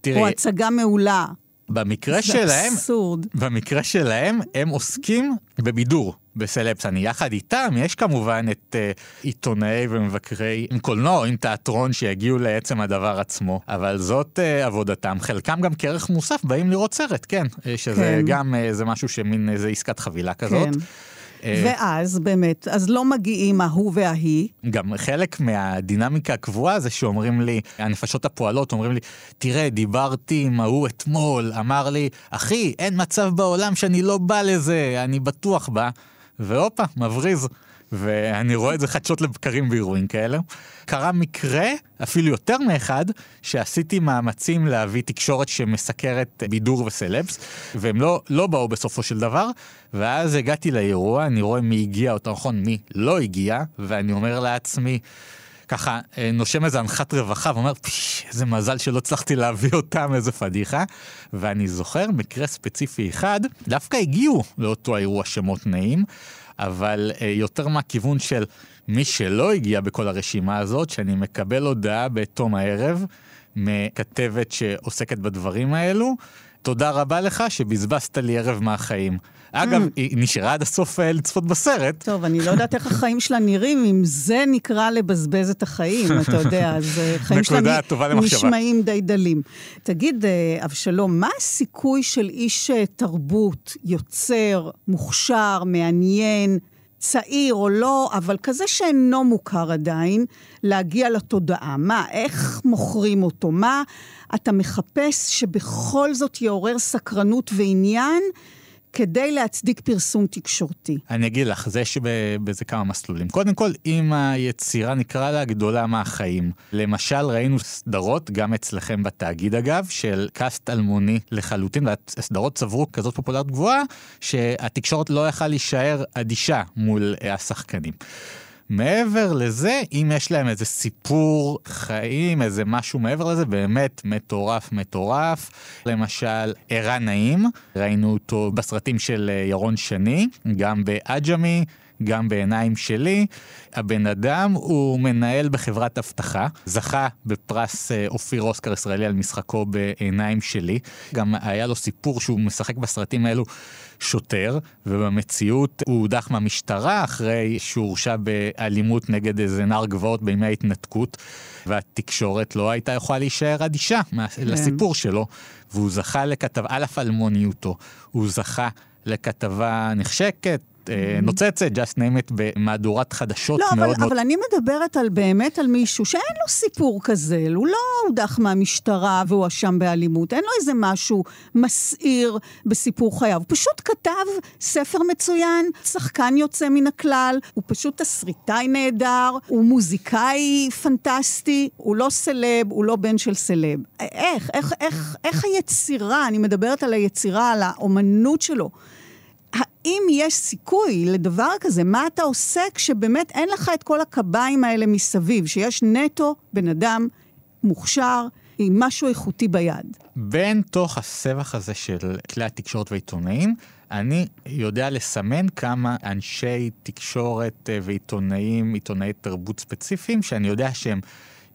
תראי, או הצגה מעולה. במקרה זה שלהם, אבסורד. במקרה שלהם, הם עוסקים בבידור, בסלבס. אני יחד איתם, יש כמובן את uh, עיתונאי ומבקרי עם קולנוע, עם תיאטרון שיגיעו לעצם הדבר עצמו, אבל זאת uh, עבודתם. חלקם גם כערך מוסף באים לראות סרט, כן, אה, שזה כן. גם uh, זה משהו שמין איזה עסקת חבילה כזאת. כן. אה, ואז באמת, אז לא מגיעים ההוא וההיא. גם חלק מהדינמיקה הקבועה זה שאומרים לי, הנפשות הפועלות אומרים לי, תראה, דיברתי עם ההוא אתמול, אמר לי, אחי, אין מצב בעולם שאני לא בא לזה, אני בטוח בא. והופה, מבריז. ואני רואה את זה חדשות לבקרים באירועים כאלה. קרה מקרה, אפילו יותר מאחד, שעשיתי מאמצים להביא תקשורת שמסקרת בידור וסלבס, והם לא, לא באו בסופו של דבר, ואז הגעתי לאירוע, אני רואה מי הגיע, או נכון, מי לא הגיע, ואני אומר לעצמי, ככה אה, נושם איזה אנחת רווחה ואומר, פש, איזה מזל שלא הצלחתי להביא אותם, איזה פדיחה. ואני זוכר מקרה ספציפי אחד, דווקא הגיעו לאותו האירוע שמות נעים, אבל אה, יותר מהכיוון של מי שלא הגיע בכל הרשימה הזאת, שאני מקבל הודעה בתום הערב מכתבת שעוסקת בדברים האלו, תודה רבה לך שבזבזת לי ערב מהחיים. אגב, היא נשארה עד הסוף אה, לצפות בסרט. טוב, אני לא יודעת איך החיים שלה נראים, אם זה נקרא לבזבז את החיים, אתה יודע, אז אה, החיים שלה. נשמעים די דלים. תגיד, אה, אבשלום, מה הסיכוי של איש תרבות, יוצר, מוכשר, מעניין, צעיר או לא, אבל כזה שאינו מוכר עדיין, להגיע לתודעה? מה, איך מוכרים אותו? מה אתה מחפש שבכל זאת יעורר סקרנות ועניין? כדי להצדיק פרסום תקשורתי. אני אגיד לך, זה יש ב- בזה כמה מסלולים. קודם כל, אם היצירה נקרא לה גדולה מהחיים. למשל, ראינו סדרות, גם אצלכם בתאגיד אגב, של קאסט אלמוני לחלוטין, והסדרות צברו כזאת פופולריות גבוהה, שהתקשורת לא יכלה להישאר אדישה מול אה, השחקנים. מעבר לזה, אם יש להם איזה סיפור חיים, איזה משהו מעבר לזה, באמת מטורף מטורף. למשל, ערן נעים, ראינו אותו בסרטים של אה, ירון שני, גם בעג'מי. גם בעיניים שלי. הבן אדם הוא מנהל בחברת אבטחה, זכה בפרס אה, אופיר אוסקר ישראלי על משחקו בעיניים שלי. גם היה לו סיפור שהוא משחק בסרטים האלו שוטר, ובמציאות הוא הודח מהמשטרה אחרי שהוא הורשע באלימות נגד איזה נער גבעות בימי ההתנתקות, והתקשורת לא הייתה יכולה להישאר אדישה מה- לסיפור שלו, והוא זכה לכתב, על אף אלמוניותו, הוא זכה לכתבה נחשקת. Uh, נוצצת, just name it, במהדורת חדשות לא, מאוד אבל, מאוד... אבל אני מדברת על באמת על מישהו שאין לו סיפור כזה, הוא לא הודח מהמשטרה והואשם באלימות, אין לו איזה משהו מסעיר בסיפור חייו. הוא פשוט כתב ספר מצוין, שחקן יוצא מן הכלל, הוא פשוט תסריטאי נהדר, הוא מוזיקאי פנטסטי, הוא לא סלב, הוא לא בן של סלב. איך, איך, איך, איך היצירה, אני מדברת על היצירה, על האומנות שלו. האם יש סיכוי לדבר כזה? מה אתה עושה כשבאמת אין לך את כל הקביים האלה מסביב, שיש נטו בן אדם מוכשר עם משהו איכותי ביד? בין תוך הסבך הזה של כלי התקשורת ועיתונאים, אני יודע לסמן כמה אנשי תקשורת אה, ועיתונאים, עיתונאי תרבות ספציפיים, שאני יודע שהם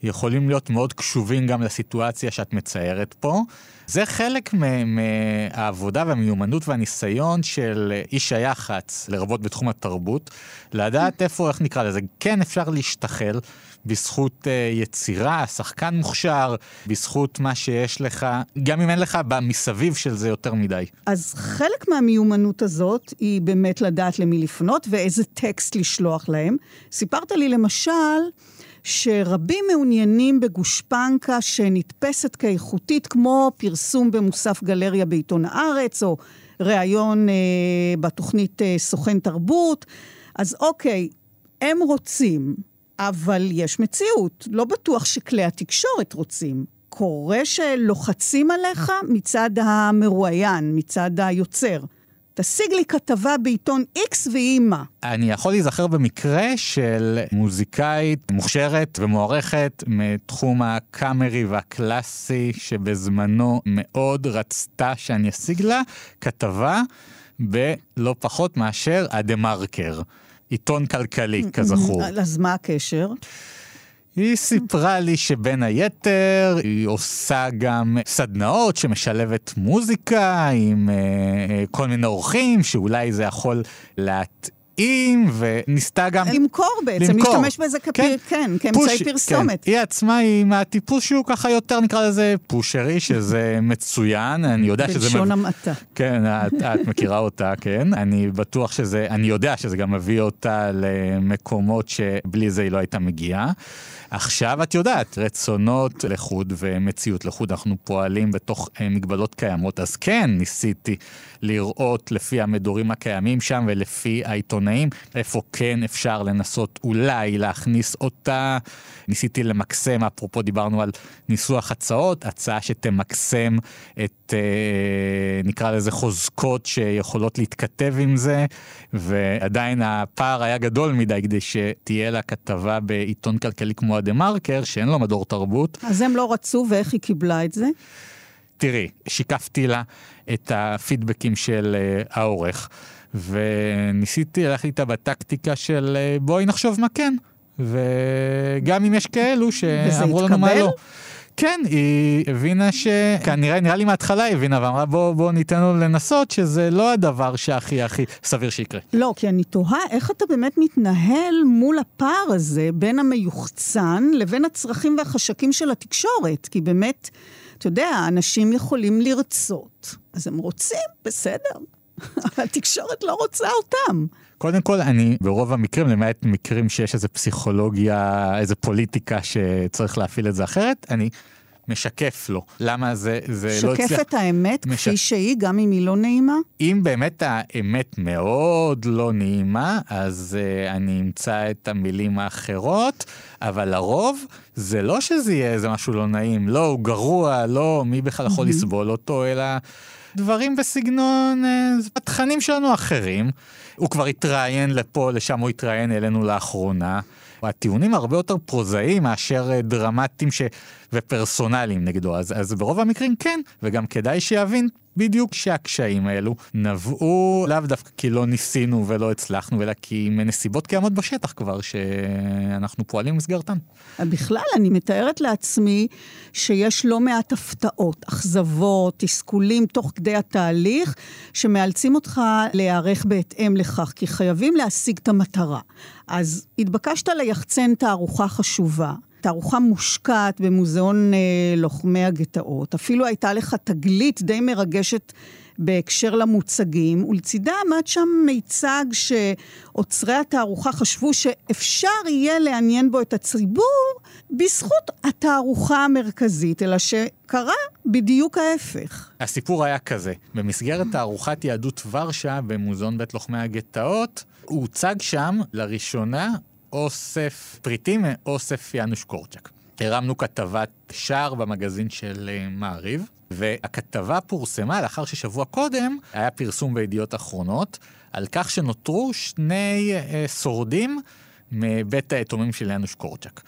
יכולים להיות מאוד קשובים גם לסיטואציה שאת מציירת פה. זה חלק מהעבודה והמיומנות והניסיון של איש היח"צ, לרבות בתחום התרבות, לדעת איפה, איך נקרא לזה, כן אפשר להשתחל בזכות uh, יצירה, שחקן מוכשר, בזכות מה שיש לך, גם אם אין לך מסביב של זה יותר מדי. אז חלק מהמיומנות הזאת היא באמת לדעת למי לפנות ואיזה טקסט לשלוח להם. סיפרת לי למשל... שרבים מעוניינים בגושפנקה שנתפסת כאיכותית, כמו פרסום במוסף גלריה בעיתון הארץ, או ראיון אה, בתוכנית אה, סוכן תרבות. אז אוקיי, הם רוצים, אבל יש מציאות. לא בטוח שכלי התקשורת רוצים. קורה שלוחצים עליך מצד המרואיין, מצד היוצר. תשיג לי כתבה בעיתון X ויהי מה. אני יכול להיזכר במקרה של מוזיקאית מוכשרת ומוערכת מתחום הקאמרי והקלאסי, שבזמנו מאוד רצתה שאני אשיג לה כתבה בלא פחות מאשר הדה מרקר. עיתון כלכלי, כזכור. אז מה הקשר? היא סיפרה לי שבין היתר היא עושה גם סדנאות שמשלבת מוזיקה עם uh, כל מיני אורחים, שאולי זה יכול להתאים, וניסתה גם... למכור בעצם, למכור. להשתמש בזה כפ... כן, כן כאמצעי פוש, פרסומת. כן. היא עצמה היא מהטיפוס שהוא ככה יותר, נקרא לזה פושרי, שזה מצוין, אני יודע שזה... בלשון מב... המעטה. כן, את, את מכירה אותה, כן. אני בטוח שזה, אני יודע שזה גם מביא אותה למקומות שבלי זה היא לא הייתה מגיעה. עכשיו את יודעת, רצונות לחוד ומציאות לחוד, אנחנו פועלים בתוך אה, מגבלות קיימות, אז כן, ניסיתי לראות לפי המדורים הקיימים שם ולפי העיתונאים, איפה כן אפשר לנסות אולי להכניס אותה. ניסיתי למקסם, אפרופו דיברנו על ניסוח הצעות, הצעה שתמקסם את, אה, נקרא לזה חוזקות שיכולות להתכתב עם זה, ועדיין הפער היה גדול מדי כדי שתהיה לה כתבה בעיתון כלכלי כמו הדה מרקר, שאין לו מדור תרבות. אז הם לא רצו, ואיך היא קיבלה את זה? תראי, שיקפתי לה את הפידבקים של uh, העורך, וניסיתי ללכת איתה בטקטיקה של uh, בואי נחשוב מה כן. וגם אם יש כאלו שאמרו לנו מה לא. כן, היא הבינה ש... כנראה, נראה לי מההתחלה היא הבינה ואמרה בוא, בוא ניתן לו לנסות, שזה לא הדבר שהכי הכי סביר שיקרה. לא, כי אני תוהה איך אתה באמת מתנהל מול הפער הזה בין המיוחצן לבין הצרכים והחשקים של התקשורת, כי באמת, אתה יודע, אנשים יכולים לרצות, אז הם רוצים, בסדר. התקשורת לא רוצה אותם. קודם כל, אני ברוב המקרים, למעט מקרים שיש איזה פסיכולוגיה, איזה פוליטיקה שצריך להפעיל את זה אחרת, אני משקף לו. למה זה, זה לא הצליח... משקף את האמת מש... כפי שהיא, גם אם היא לא נעימה? אם באמת האמת מאוד לא נעימה, אז uh, אני אמצא את המילים האחרות, אבל לרוב זה לא שזה יהיה איזה משהו לא נעים, לא, הוא גרוע, לא, מי בכלל יכול לסבול אותו, אלא... דברים בסגנון, אה, התכנים שלנו אחרים. הוא כבר התראיין לפה, לשם הוא התראיין אלינו לאחרונה. הטיעונים הרבה יותר פרוזאיים מאשר אה, דרמטיים ש... ופרסונליים נגדו, אז, אז ברוב המקרים כן, וגם כדאי שיבין בדיוק שהקשיים האלו נבעו לאו דווקא כי לא ניסינו ולא הצלחנו, אלא כי מנסיבות קיימות בשטח כבר, שאנחנו פועלים במסגרתן. בכלל, אני מתארת לעצמי שיש לא מעט הפתעות, אכזבות, תסכולים תוך כדי התהליך, שמאלצים אותך להיערך בהתאם לכך, כי חייבים להשיג את המטרה. אז התבקשת ליחצן תערוכה חשובה. תערוכה מושקעת במוזיאון אה, לוחמי הגטאות. אפילו הייתה לך תגלית די מרגשת בהקשר למוצגים, ולצידה עמד שם מיצג שאוצרי התערוכה חשבו שאפשר יהיה לעניין בו את הציבור בזכות התערוכה המרכזית, אלא שקרה בדיוק ההפך. הסיפור היה כזה, במסגרת תערוכת יהדות ורשה במוזיאון בית לוחמי הגטאות, הוצג שם לראשונה אוסף פריטים מאוסף יאנוש קורצ'ק. הרמנו כתבת שער במגזין של אה, מעריב, והכתבה פורסמה לאחר ששבוע קודם היה פרסום בידיעות אחרונות על כך שנותרו שני אה, שורדים מבית היתומים של יאנוש קורצ'ק.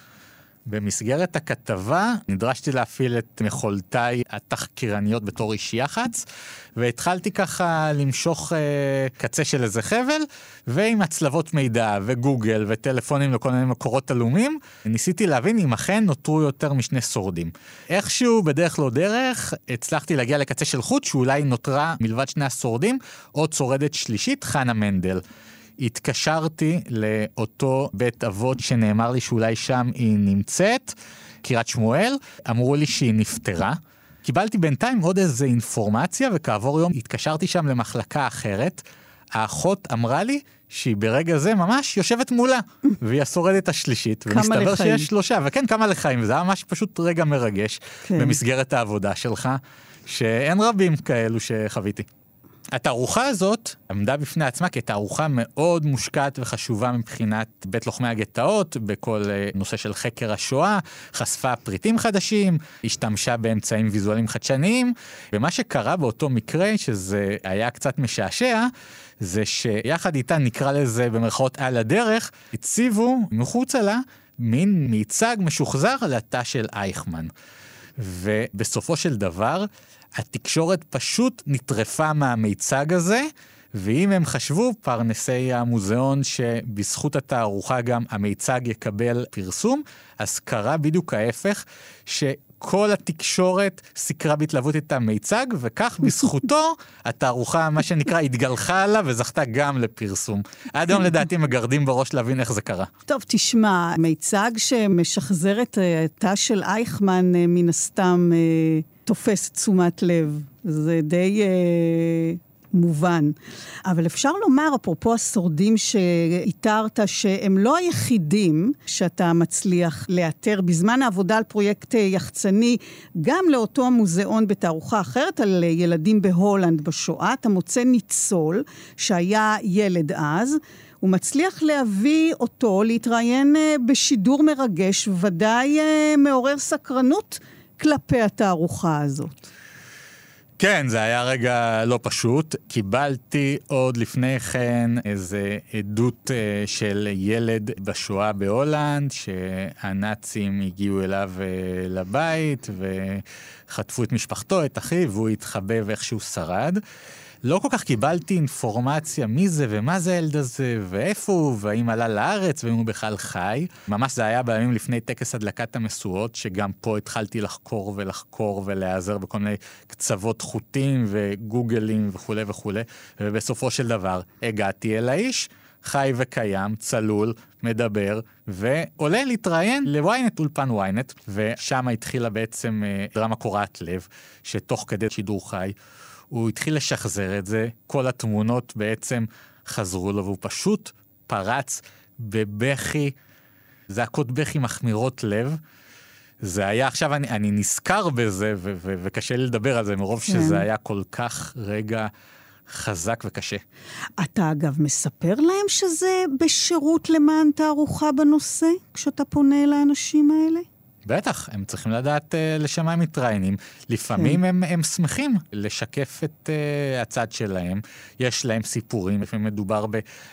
במסגרת הכתבה נדרשתי להפעיל את יכולותיי התחקירניות בתור איש יח"צ, והתחלתי ככה למשוך אה, קצה של איזה חבל, ועם הצלבות מידע וגוגל וטלפונים לכל מיני מקורות עלומים, ניסיתי להבין אם אכן נותרו יותר משני שורדים. איכשהו, בדרך לא דרך, הצלחתי להגיע לקצה של חוט שאולי נותרה, מלבד שני השורדים, עוד שורדת שלישית, חנה מנדל. התקשרתי לאותו בית אבות שנאמר לי שאולי שם היא נמצאת, קריית שמואל, אמרו לי שהיא נפטרה. קיבלתי בינתיים עוד איזה אינפורמציה, וכעבור יום התקשרתי שם למחלקה אחרת. האחות אמרה לי שהיא ברגע זה ממש יושבת מולה, והיא השורדת השלישית. ומסתבר שיש שלושה, וכן, כמה לחיים, וזה היה ממש פשוט רגע מרגש כן. במסגרת העבודה שלך, שאין רבים כאלו שחוויתי. התערוכה הזאת עמדה בפני עצמה כתערוכה מאוד מושקעת וחשובה מבחינת בית לוחמי הגטאות, בכל אה, נושא של חקר השואה, חשפה פריטים חדשים, השתמשה באמצעים ויזואליים חדשניים, ומה שקרה באותו מקרה, שזה היה קצת משעשע, זה שיחד איתה, נקרא לזה במרכאות על הדרך, הציבו מחוצה לה מין מיצג משוחזר על התא של אייכמן. ובסופו של דבר, התקשורת פשוט נטרפה מהמיצג הזה, ואם הם חשבו, פרנסי המוזיאון, שבזכות התערוכה גם המיצג יקבל פרסום, אז קרה בדיוק ההפך, שכל התקשורת סיקרה בהתלהבות את המיצג, וכך בזכותו התערוכה, מה שנקרא, התגלחה עליו וזכתה גם לפרסום. עד היום לדעתי מגרדים בראש להבין איך זה קרה. טוב, תשמע, מיצג שמשחזר את תא של אייכמן, אה, מן הסתם... אה, תופס תשומת לב. זה די אה, מובן. אבל אפשר לומר, אפרופו השורדים שאיתרת, שהם לא היחידים שאתה מצליח לאתר. בזמן העבודה על פרויקט אה, יחצני, גם לאותו המוזיאון בתערוכה אחרת על אה, ילדים בהולנד בשואה, אתה מוצא ניצול שהיה ילד אז. הוא מצליח להביא אותו להתראיין אה, בשידור מרגש, ודאי מעורר סקרנות כלפי התערוכה הזאת? כן, זה היה רגע לא פשוט. קיבלתי עוד לפני כן איזה עדות אה, של ילד בשואה בהולנד, שהנאצים הגיעו אליו אה, לבית וחטפו את משפחתו, את אחיו, והוא התחבא ואיכשהו שרד. לא כל כך קיבלתי אינפורמציה מי זה ומה זה הילד הזה ואיפה הוא והאם עלה לארץ ואם הוא בכלל חי. ממש זה היה בימים לפני טקס הדלקת המשואות, שגם פה התחלתי לחקור ולחקור ולהיעזר בכל מיני קצוות חוטים וגוגלים וכולי וכולי, ובסופו של דבר הגעתי אל האיש. חי וקיים, צלול, מדבר, ועולה להתראיין לוויינט, אולפן וויינט, ושם התחילה בעצם אה, דרמה קורעת לב, שתוך כדי שידור חי הוא התחיל לשחזר את זה, כל התמונות בעצם חזרו לו, והוא פשוט פרץ בבכי, זעקות בכי מחמירות לב. זה היה, עכשיו אני, אני נזכר בזה, ו- ו- וקשה לי לדבר על זה, מרוב כן. שזה היה כל כך רגע חזק וקשה. אתה אגב מספר להם שזה בשירות למען תערוכה בנושא, כשאתה פונה לאנשים האלה? בטח, הם צריכים לדעת uh, לשם הם מתראיינים. לפעמים כן. הם, הם שמחים לשקף את uh, הצד שלהם. יש להם סיפורים, לפעמים מדובר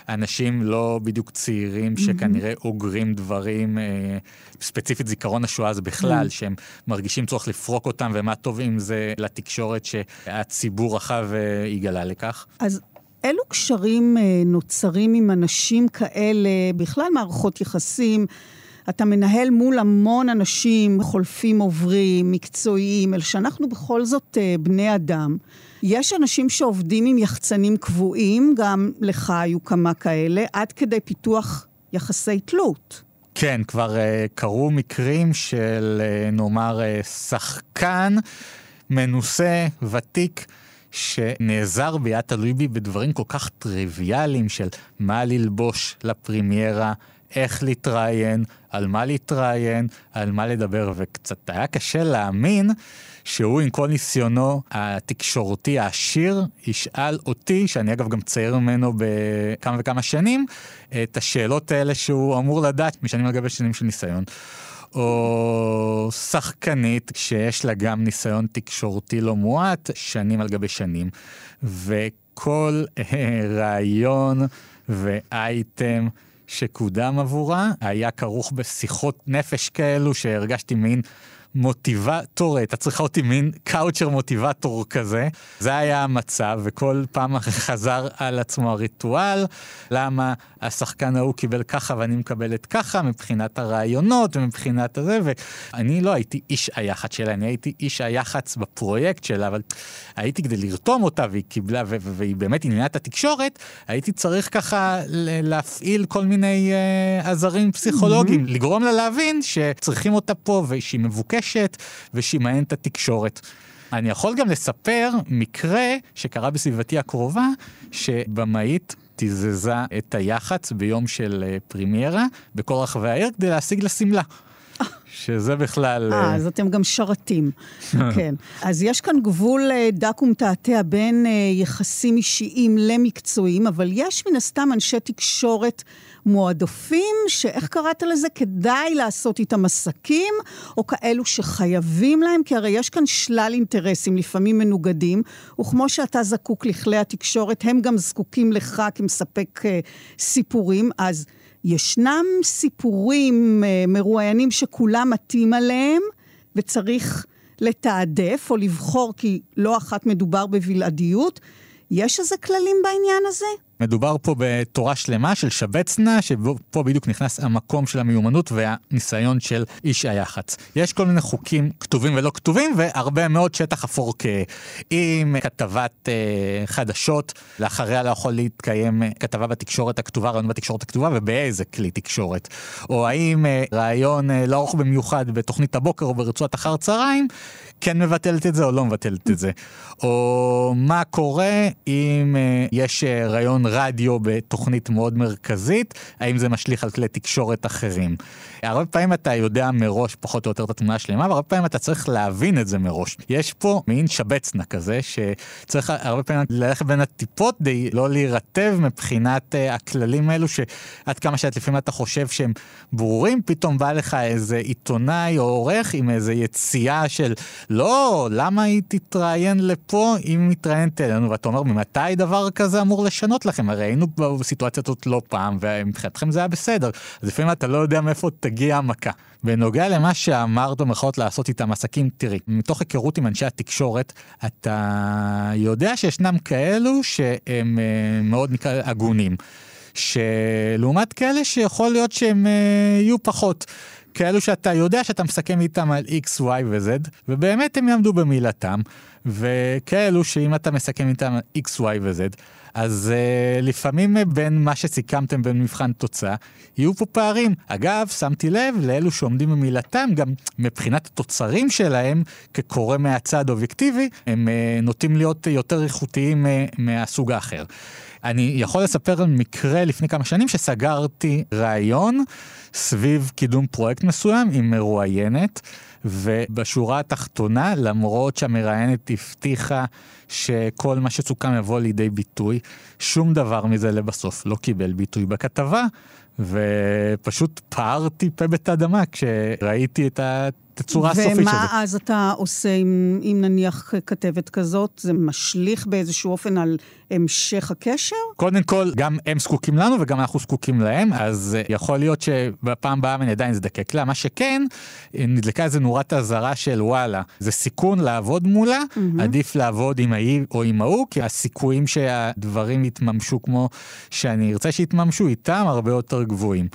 באנשים לא בדיוק צעירים שכנראה אוגרים דברים, uh, ספציפית זיכרון השואה זה בכלל, mm. שהם מרגישים צורך לפרוק אותם, ומה טוב אם זה לתקשורת שהציבור רחב uh, יגלה לכך. אז אילו קשרים נוצרים עם אנשים כאלה, בכלל מערכות יחסים? אתה מנהל מול המון אנשים, חולפים עוברים, מקצועיים, אלא שאנחנו בכל זאת אה, בני אדם. יש אנשים שעובדים עם יחצנים קבועים, גם לך היו כמה כאלה, עד כדי פיתוח יחסי תלות. כן, כבר uh, קרו מקרים של, uh, נאמר, uh, שחקן מנוסה, ותיק, שנעזר ביד תלוי בי בדברים כל כך טריוויאליים של מה ללבוש לפרימיירה, איך להתראיין, על מה להתראיין, על מה לדבר, וקצת היה קשה להאמין שהוא עם כל ניסיונו התקשורתי העשיר, ישאל אותי, שאני אגב גם צעיר ממנו בכמה וכמה שנים, את השאלות האלה שהוא אמור לדעת משנים על גבי שנים של ניסיון. או שחקנית שיש לה גם ניסיון תקשורתי לא מועט, שנים על גבי שנים. וכל רעיון ואייטם שקודם עבורה היה כרוך בשיחות נפש כאלו שהרגשתי מין מוטיבטור, הייתה צריכה אותי מין קאוצ'ר מוטיבטור כזה. זה היה המצב, וכל פעם חזר על עצמו הריטואל, למה השחקן ההוא קיבל ככה ואני מקבלת ככה, מבחינת הרעיונות ומבחינת הזה, ואני לא הייתי איש היח"צ שלה, אני הייתי איש היח"צ בפרויקט שלה, אבל הייתי כדי לרתום אותה, והיא קיבלה, והיא באמת עניינה את התקשורת, הייתי צריך ככה להפעיל כל מיני uh, עזרים פסיכולוגיים, mm-hmm. לגרום לה להבין שצריכים אותה פה ושהיא מבוקשת. ברשת ושהיא מעניינת את התקשורת. אני יכול גם לספר מקרה שקרה בסביבתי הקרובה, שבמאית תיזזה את היח"צ ביום של אה, פרימיירה בכל רחבי העיר כדי להשיג לה שמלה. שזה בכלל... אה, אז אתם גם שרתים. כן. אז יש כאן גבול אה, דק ומתעתע בין יחסים אישיים למקצועיים, אבל יש מן הסתם אנשי תקשורת מועדפים, שאיך קראת לזה? כדאי לעשות איתם עסקים, או כאלו שחייבים להם, כי הרי יש כאן שלל אינטרסים, לפעמים מנוגדים, וכמו שאתה זקוק לכלי התקשורת, הם גם זקוקים לך כמספק אה, סיפורים, אז ישנם סיפורים אה, מרואיינים שכולם מתאים עליהם, וצריך לתעדף או לבחור, כי לא אחת מדובר בבלעדיות. יש איזה כללים בעניין הזה? מדובר פה בתורה שלמה של שבצנה, שפה בדיוק נכנס המקום של המיומנות והניסיון של איש היח"צ. יש כל מיני חוקים כתובים ולא כתובים, והרבה מאוד שטח אפור אם כתבת אה, חדשות, לאחריה לא יכול להתקיים אה, כתבה בתקשורת הכתובה, רעיון בתקשורת הכתובה, ובאיזה כלי תקשורת. או האם אה, רעיון אה, לא ארוך במיוחד בתוכנית הבוקר או ברצועת אחר צהריים, כן מבטלת את זה או לא מבטלת את זה. או מה קורה אם אה, יש אה, רעיון רדיו בתוכנית מאוד מרכזית, האם זה משליך על כלי תקשורת אחרים. הרבה פעמים אתה יודע מראש פחות או יותר את התמונה השלמה, והרבה פעמים אתה צריך להבין את זה מראש. יש פה מין שבצנה כזה, שצריך הרבה פעמים ללכת בין הטיפות די לא להירטב מבחינת uh, הכללים האלו, שעד כמה שאת לפעמים אתה חושב שהם ברורים, פתאום בא לך איזה עיתונאי או עורך עם איזה יציאה של לא, למה היא תתראיין לפה אם היא מתראיינת אלינו, ואתה אומר, ממתי דבר כזה אמור לשנות לכם? הרי היינו בסיטואציה הזאת לא פעם, ומבחינתכם זה היה בסדר. אז לפעמים אתה לא יודע מאיפה תגיע המכה. בנוגע למה שאמרת במרכאות לעשות איתם עסקים, תראי, מתוך היכרות עם אנשי התקשורת, אתה יודע שישנם כאלו שהם אה, מאוד נקרא הגונים. שלעומת כאלה שיכול להיות שהם אה, יהיו פחות. כאלו שאתה יודע שאתה מסכם איתם על x, y ו-z, ובאמת הם יעמדו במילתם, וכאלו שאם אתה מסכם איתם על x, y ו-z, אז uh, לפעמים בין מה שסיכמתם בין מבחן תוצאה, יהיו פה פערים. אגב, שמתי לב לאלו שעומדים במילתם, גם מבחינת התוצרים שלהם, כקורא מהצד אובייקטיבי, הם uh, נוטים להיות יותר איכותיים uh, מהסוג האחר. אני יכול לספר על מקרה לפני כמה שנים שסגרתי ראיון סביב קידום פרויקט מסוים עם מרואיינת, ובשורה התחתונה, למרות שהמראיינת הבטיחה שכל מה שסוכם יבוא לידי ביטוי, שום דבר מזה לבסוף לא קיבל ביטוי בכתבה, ופשוט פערתי פה בתדהמה כשראיתי את ה... הצורה הסופית של זה. ומה אז אתה עושה אם, אם נניח כתבת כזאת? זה משליך באיזשהו אופן על המשך הקשר? קודם כל, גם הם זקוקים לנו וגם אנחנו זקוקים להם, אז אה, יכול להיות שבפעם הבאה אני עדיין אזדקק לה. מה שכן, נדלקה איזה נורת אזהרה של וואלה, זה סיכון לעבוד מולה, mm-hmm. עדיף לעבוד עם ההיא או עם ההוא, כי הסיכויים שהדברים יתממשו כמו שאני ארצה שיתממשו איתם הרבה יותר גבוהים.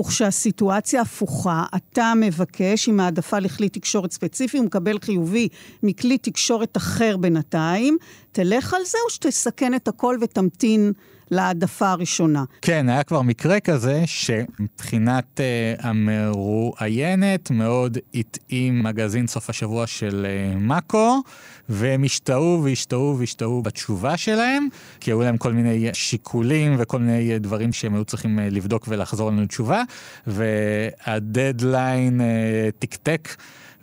וכשהסיטואציה הפוכה, אתה מבקש עם העדפה לכלי תקשורת ספציפי, הוא מקבל חיובי מכלי תקשורת אחר בינתיים, תלך על זה, או שתסכן את הכל ותמתין להעדפה הראשונה? כן, היה כבר מקרה כזה שמבחינת uh, המרואיינת מאוד התאים מגזין סוף השבוע של uh, מאקו, והם השתהו והשתהו והשתהו בתשובה שלהם, כי היו להם כל מיני שיקולים וכל מיני דברים שהם היו צריכים uh, לבדוק ולחזור לנו תשובה, והדדליין uh, תקתק.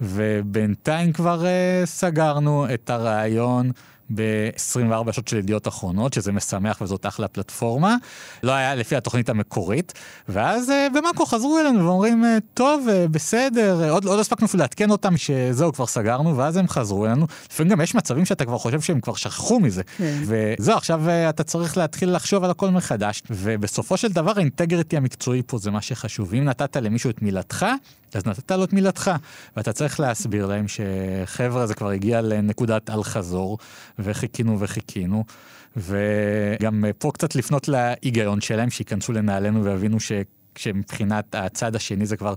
ובינתיים כבר uh, סגרנו את הרעיון. ב-24 שעות של ידיעות אחרונות, שזה משמח וזאת אחלה פלטפורמה. לא היה לפי התוכנית המקורית. ואז אה, במאקו חזרו אלינו ואומרים, אה, טוב, אה, בסדר, עוד, עוד הספקנו אפילו לעדכן אותם שזהו, כבר סגרנו, ואז הם חזרו אלינו. לפעמים גם יש מצבים שאתה כבר חושב שהם כבר שכחו מזה. כן. וזהו, עכשיו אתה צריך להתחיל לחשוב על הכל מחדש. ובסופו של דבר האינטגריטי המקצועי פה זה מה שחשוב. אם נתת למישהו את מילתך, אז נתת לו את מילתך. ואתה צריך להסביר להם שחבר'ה, זה כבר הגיע לנקודת אל-חזור, וחיכינו וחיכינו. וגם פה קצת לפנות להיגיון שלהם, שייכנסו לנעלינו ויבינו ש... שמבחינת הצד השני זה כבר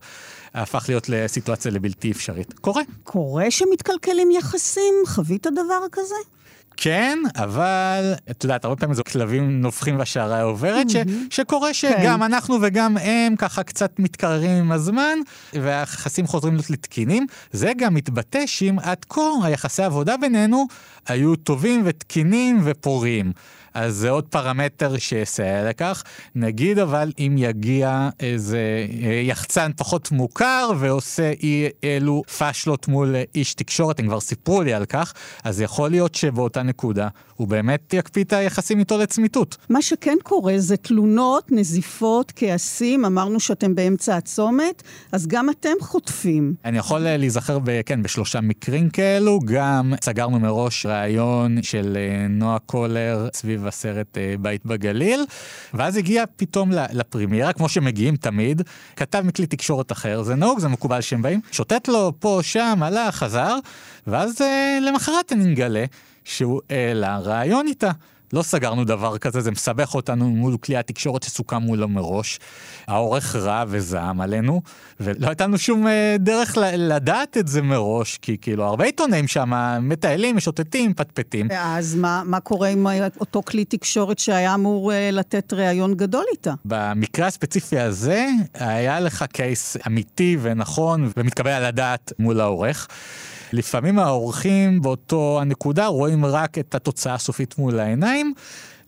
הפך להיות לסיטואציה לבלתי אפשרית. קורה. קורה שמתקלקלים יחסים? חווית דבר כזה? כן, אבל את יודעת, הרבה פעמים זה כלבים נובחים והשערה עוברת, ש, שקורה שגם כן. אנחנו וגם הם ככה קצת מתקררים עם הזמן, והיחסים חוזרים להיות לתקינים. זה גם מתבטא שאם עד כה היחסי העבודה בינינו היו טובים ותקינים ופוריים. אז זה עוד פרמטר שיסייע לכך. נגיד אבל אם יגיע איזה אה, יחצן פחות מוכר ועושה אי אלו פאשלות מול איש תקשורת, הם כבר סיפרו לי על כך, אז יכול להיות שבאותה נקודה הוא באמת יקפיא את היחסים איתו לצמיתות. מה שכן קורה זה תלונות, נזיפות, כעסים, אמרנו שאתם באמצע הצומת, אז גם אתם חוטפים. אני יכול אה, להיזכר, ב, כן, בשלושה מקרים כאלו, גם סגרנו מראש ראיון של אה, נועה קולר סביב הסרט אה, בית בגליל, ואז הגיע פתאום לפרימיירה, כמו שמגיעים תמיד, כתב מכלי תקשורת אחר, זה נהוג, זה מקובל שהם באים, שוטט לו פה, שם, הלך, חזר, ואז למחרת אני מגלה שהוא העלה רעיון איתה. לא סגרנו דבר כזה, זה מסבך אותנו מול כלי התקשורת שסוכם מולו מראש. העורך רע וזעם עלינו, ולא הייתה לנו שום אה, דרך לדעת את זה מראש, כי כאילו הרבה עיתונאים שם מטיילים, משוטטים, פטפטים. אז מה, מה קורה עם אותו כלי תקשורת שהיה אמור אה, לתת ראיון גדול איתה? במקרה הספציפי הזה, היה לך קייס אמיתי ונכון ומתקבל על הדעת מול העורך. לפעמים האורחים באותו הנקודה רואים רק את התוצאה הסופית מול העיניים.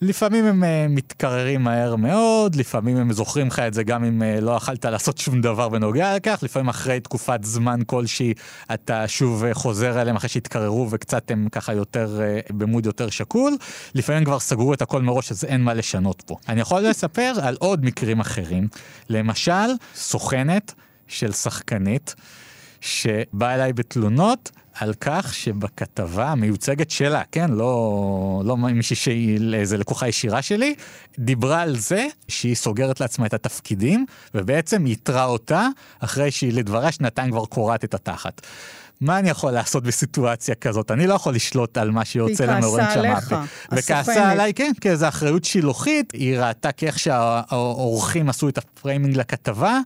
לפעמים הם uh, מתקררים מהר מאוד, לפעמים הם זוכרים לך את זה גם אם uh, לא אכלת לעשות שום דבר בנוגע לכך, לפעמים אחרי תקופת זמן כלשהי אתה שוב uh, חוזר אליהם אחרי שהתקררו וקצת הם ככה יותר במוד יותר שקול, לפעמים כבר סגרו את הכל מראש אז אין מה לשנות פה. אני יכול לספר על עוד מקרים אחרים, למשל סוכנת של שחקנית. שבאה אליי בתלונות על כך שבכתבה המיוצגת שלה, כן, לא, לא מישהי שהיא איזה לקוחה ישירה שלי, דיברה על זה שהיא סוגרת לעצמה את התפקידים, ובעצם ייתרה אותה אחרי שהיא לדבריה שנתיים כבר קורעת את התחת. מה אני יכול לעשות בסיטואציה כזאת? אני לא יכול לשלוט על מה שיוצא כעסה עליך, וכעסה עליי, כן, כי זו אחריות שילוחית, היא ראתה כאיך שהעורכים עשו את ה framing לכתבה,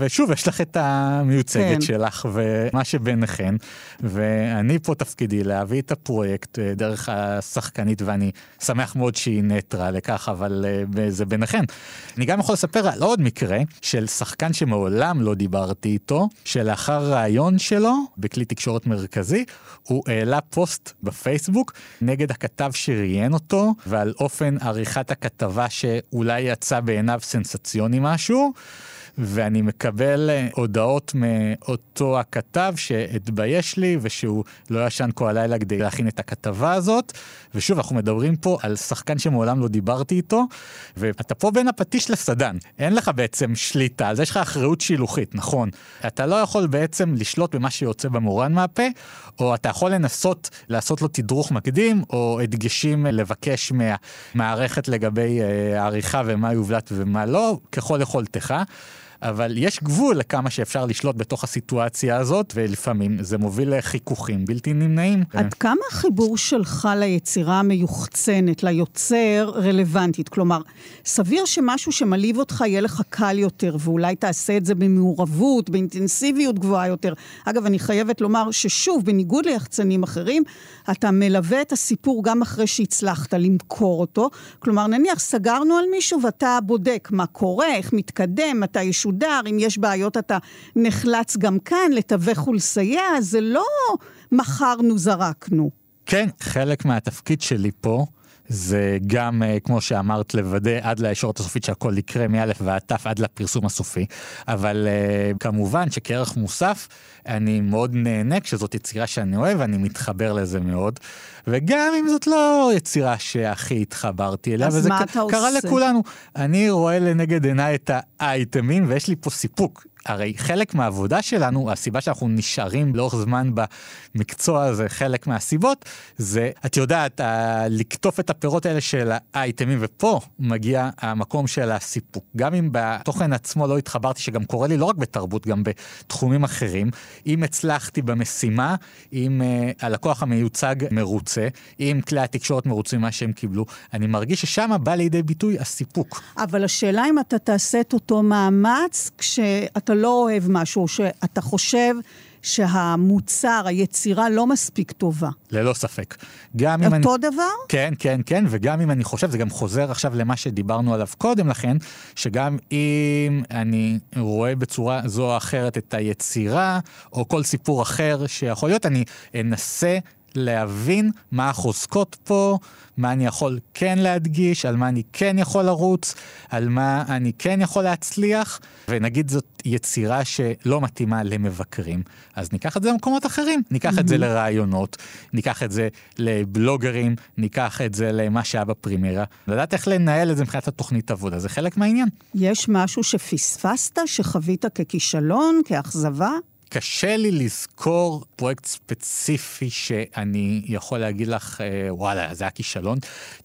ושוב, יש לך את המיוצגת כן. שלך ומה שביניכן, ואני פה תפקידי להביא את הפרויקט אה, דרך השחקנית, ואני שמח מאוד שהיא נטרה לכך, אבל אה, זה ביניכן. אני גם יכול לספר על עוד מקרה של שחקן שמעולם לא דיברתי איתו, שלאחר ראיון שלו, בכלי תקשורת מרכזי, הוא העלה פוסט בפייסבוק נגד הכתב שראיין אותו, ועל אופן עריכת הכתבה שאולי יצא בעיניו סנסציוני משהו. ואני מקבל אה, הודעות מאותו הכתב שהתבייש לי ושהוא לא ישן כל הלילה כדי להכין את הכתבה הזאת. ושוב, אנחנו מדברים פה על שחקן שמעולם לא דיברתי איתו, ואתה פה בין הפטיש לסדן. אין לך בעצם שליטה, אז יש לך אחריות שילוחית, נכון. אתה לא יכול בעצם לשלוט במה שיוצא במורן מהפה, או אתה יכול לנסות לעשות לו תדרוך מקדים, או הדגשים לבקש מהמערכת לגבי אה, העריכה ומה יובלט ומה לא, ככל יכולתך. אבל יש גבול לכמה שאפשר לשלוט בתוך הסיטואציה הזאת, ולפעמים זה מוביל לחיכוכים בלתי נמנעים. עד כמה החיבור שלך ליצירה המיוחצנת, ליוצר, רלוונטית? כלומר, סביר שמשהו שמלהיב אותך יהיה לך קל יותר, ואולי תעשה את זה במעורבות, באינטנסיביות גבוהה יותר. אגב, אני חייבת לומר ששוב, בניגוד ליחצנים אחרים, אתה מלווה את הסיפור גם אחרי שהצלחת למכור אותו. כלומר, נניח סגרנו על מישהו ואתה בודק מה קורה, איך מתקדם, מתי ישודר, אם יש בעיות אתה נחלץ גם כאן לתווך ולסייע, זה לא מכרנו, זרקנו. כן, חלק מהתפקיד שלי פה זה גם, אה, כמו שאמרת, לוודא עד לישורת הסופית שהכל יקרה מא' ועד ת' עד לפרסום הסופי. אבל אה, כמובן שכערך מוסף, אני מאוד נהנה כשזאת יצירה שאני אוהב, אני מתחבר לזה מאוד. וגם אם זאת לא יצירה שהכי התחברתי אליה, וזה קרה לכולנו. אני רואה לנגד עיניי את האייטמים, ויש לי פה סיפוק. הרי חלק מהעבודה שלנו, הסיבה שאנחנו נשארים לאורך זמן במקצוע הזה, חלק מהסיבות, זה, את יודעת, לקטוף את הפירות האלה של האייטמים, ופה מגיע המקום של הסיפוק. גם אם בתוכן עצמו לא התחברתי, שגם קורה לי לא רק בתרבות, גם בתחומים אחרים, אם הצלחתי במשימה, אם uh, הלקוח המיוצג מרוצה, אם כלי התקשורת מרוצים ממה שהם קיבלו, אני מרגיש ששם בא לידי ביטוי הסיפוק. אבל השאלה אם אתה תעשה את אותו מאמץ כשאתה לא אוהב משהו, שאתה חושב שהמוצר, היצירה לא מספיק טובה. ללא ספק. גם אם אני... אותו דבר? כן, כן, כן, וגם אם אני חושב, זה גם חוזר עכשיו למה שדיברנו עליו קודם לכן, שגם אם אני רואה בצורה זו או אחרת את היצירה, או כל סיפור אחר שיכול להיות, אני אנסה להבין מה החוזקות פה, מה אני יכול כן להדגיש, על מה אני כן יכול לרוץ, על מה אני כן יכול להצליח, ונגיד זאת יצירה שלא מתאימה למבקרים, אז ניקח את זה למקומות אחרים, ניקח. את זה לרעיונות, ניקח את זה לבלוגרים, ניקח את זה למה שהיה בפרימיירה, לדעת איך לנהל את זה מבחינת התוכנית עבודה, זה חלק מהעניין. יש משהו שפספסת, שחווית ככישלון, כאכזבה? קשה לי לזכור פרויקט ספציפי שאני יכול להגיד לך, אה, וואלה, זה היה כישלון.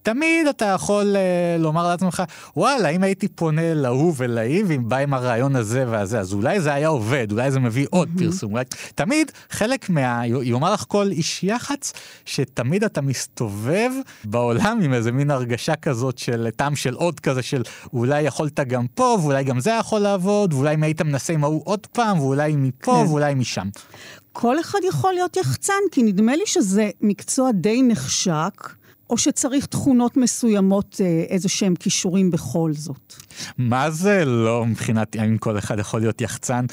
תמיד אתה יכול אה, לומר לעצמך, וואלה, אם הייתי פונה להוא ולהיא, ואם בא עם הרעיון הזה והזה, אז אולי זה היה עובד, אולי זה מביא עוד פרסום. אולי... תמיד חלק מה... יאמר לך כל איש יח"צ, שתמיד אתה מסתובב בעולם עם איזה מין הרגשה כזאת של טעם של עוד כזה, של אולי יכולת גם פה, ואולי גם זה יכול לעבוד, ואולי אם היית מנסה עם ההוא עוד פעם, ואולי מפה, כן. ואולי משם. כל אחד יכול להיות יחצן, כי נדמה לי שזה מקצוע די נחשק. או שצריך תכונות מסוימות, אה, איזה שהם כישורים בכל זאת? מה זה לא מבחינת אם כל אחד יכול להיות יחצן?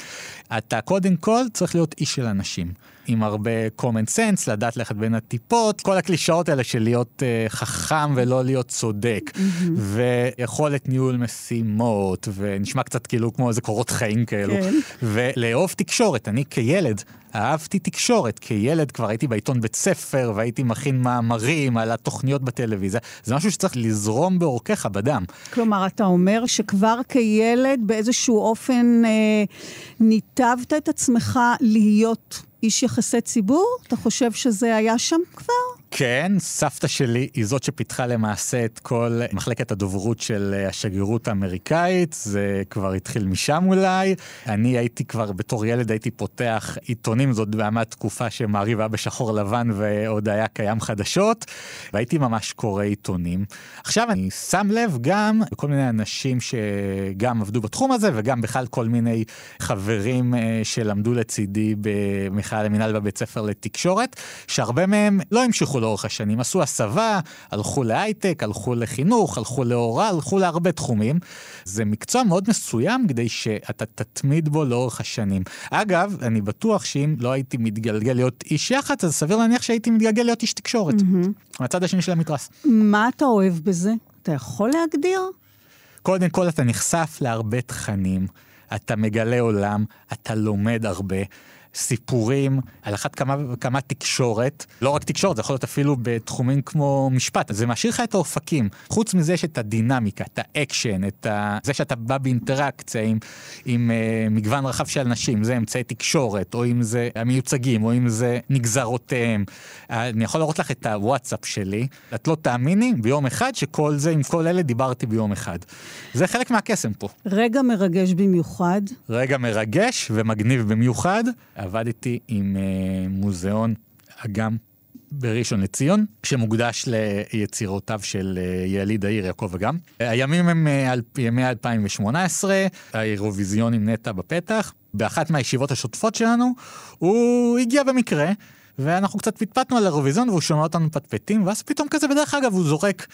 אתה קודם כל צריך להיות איש של אנשים. עם הרבה common sense, לדעת ללכת בין הטיפות, כל הקלישאות האלה של להיות uh, חכם ולא להיות צודק, mm-hmm. ויכולת ניהול משימות, ונשמע קצת כאילו כמו איזה קורות חיים כאלו, כן. ולאהוב תקשורת. אני כילד אהבתי תקשורת, כילד כבר הייתי בעיתון בית ספר, והייתי מכין מאמרים על התוכניות בטלוויזיה, זה משהו שצריך לזרום בעורקיך, בדם. כלומר, אתה אומר שכבר כילד באיזשהו אופן אה, ניתבת את עצמך להיות איש יחסי ציבור? אתה חושב שזה היה שם כבר? כן, סבתא שלי היא זאת שפיתחה למעשה את כל מחלקת הדוברות של אה, השגרירות האמריקאית, זה כבר התחיל משם אולי. אני הייתי כבר, בתור ילד הייתי פותח עיתונים, זאת באמת תקופה שמעריב היה בשחור לבן ועוד היה קיים חדשות, והייתי ממש קורא עיתונים. עכשיו אני שם לב גם לכל מיני אנשים שגם עבדו בתחום הזה, וגם בכלל כל מיני חברים אה, שלמדו לצידי במכלל המינהל בבית ספר לתקשורת, שהרבה מהם לא המשיכו לאורך השנים. עשו הסבה, הלכו להייטק, הלכו לחינוך, הלכו להוראה, הלכו להרבה תחומים. זה מקצוע מאוד מסוים כדי שאתה תתמיד בו לאורך השנים. אגב, אני בטוח שאם לא הייתי מתגלגל להיות איש יח"צ, אז סביר להניח שהייתי מתגלגל להיות איש תקשורת. Mm-hmm. מהצד השני של המתרס. מה אתה אוהב בזה? אתה יכול להגדיר? קודם כל אתה נחשף להרבה תכנים, אתה מגלה עולם, אתה לומד הרבה. סיפורים, על אחת כמה וכמה תקשורת. לא רק תקשורת, זה יכול להיות אפילו בתחומים כמו משפט. זה מעשיר לך את האופקים. חוץ מזה יש את הדינמיקה, את האקשן, את ה... זה שאתה בא באינטראקציה עם, עם uh, מגוון רחב של אנשים, זה אמצעי תקשורת, או אם זה המיוצגים, או אם זה נגזרותיהם. אני יכול להראות לך את הוואטסאפ שלי, את לא תאמיני, ביום אחד שכל זה, עם כל אלה דיברתי ביום אחד. זה חלק מהקסם פה. רגע מרגש במיוחד. רגע מרגש ומגניב במיוחד. עבדתי עם uh, מוזיאון אגם בראשון לציון, שמוקדש ליצירותיו של uh, יליד העיר יעקב אגם. הימים הם uh, ימי 2018, האירוויזיון עם נטע בפתח. באחת מהישיבות השוטפות שלנו, הוא הגיע במקרה. ואנחנו קצת פטפטנו על האירוויזיון והוא שומע אותנו פטפטים, ואז פתאום כזה, בדרך אגב, הוא זורק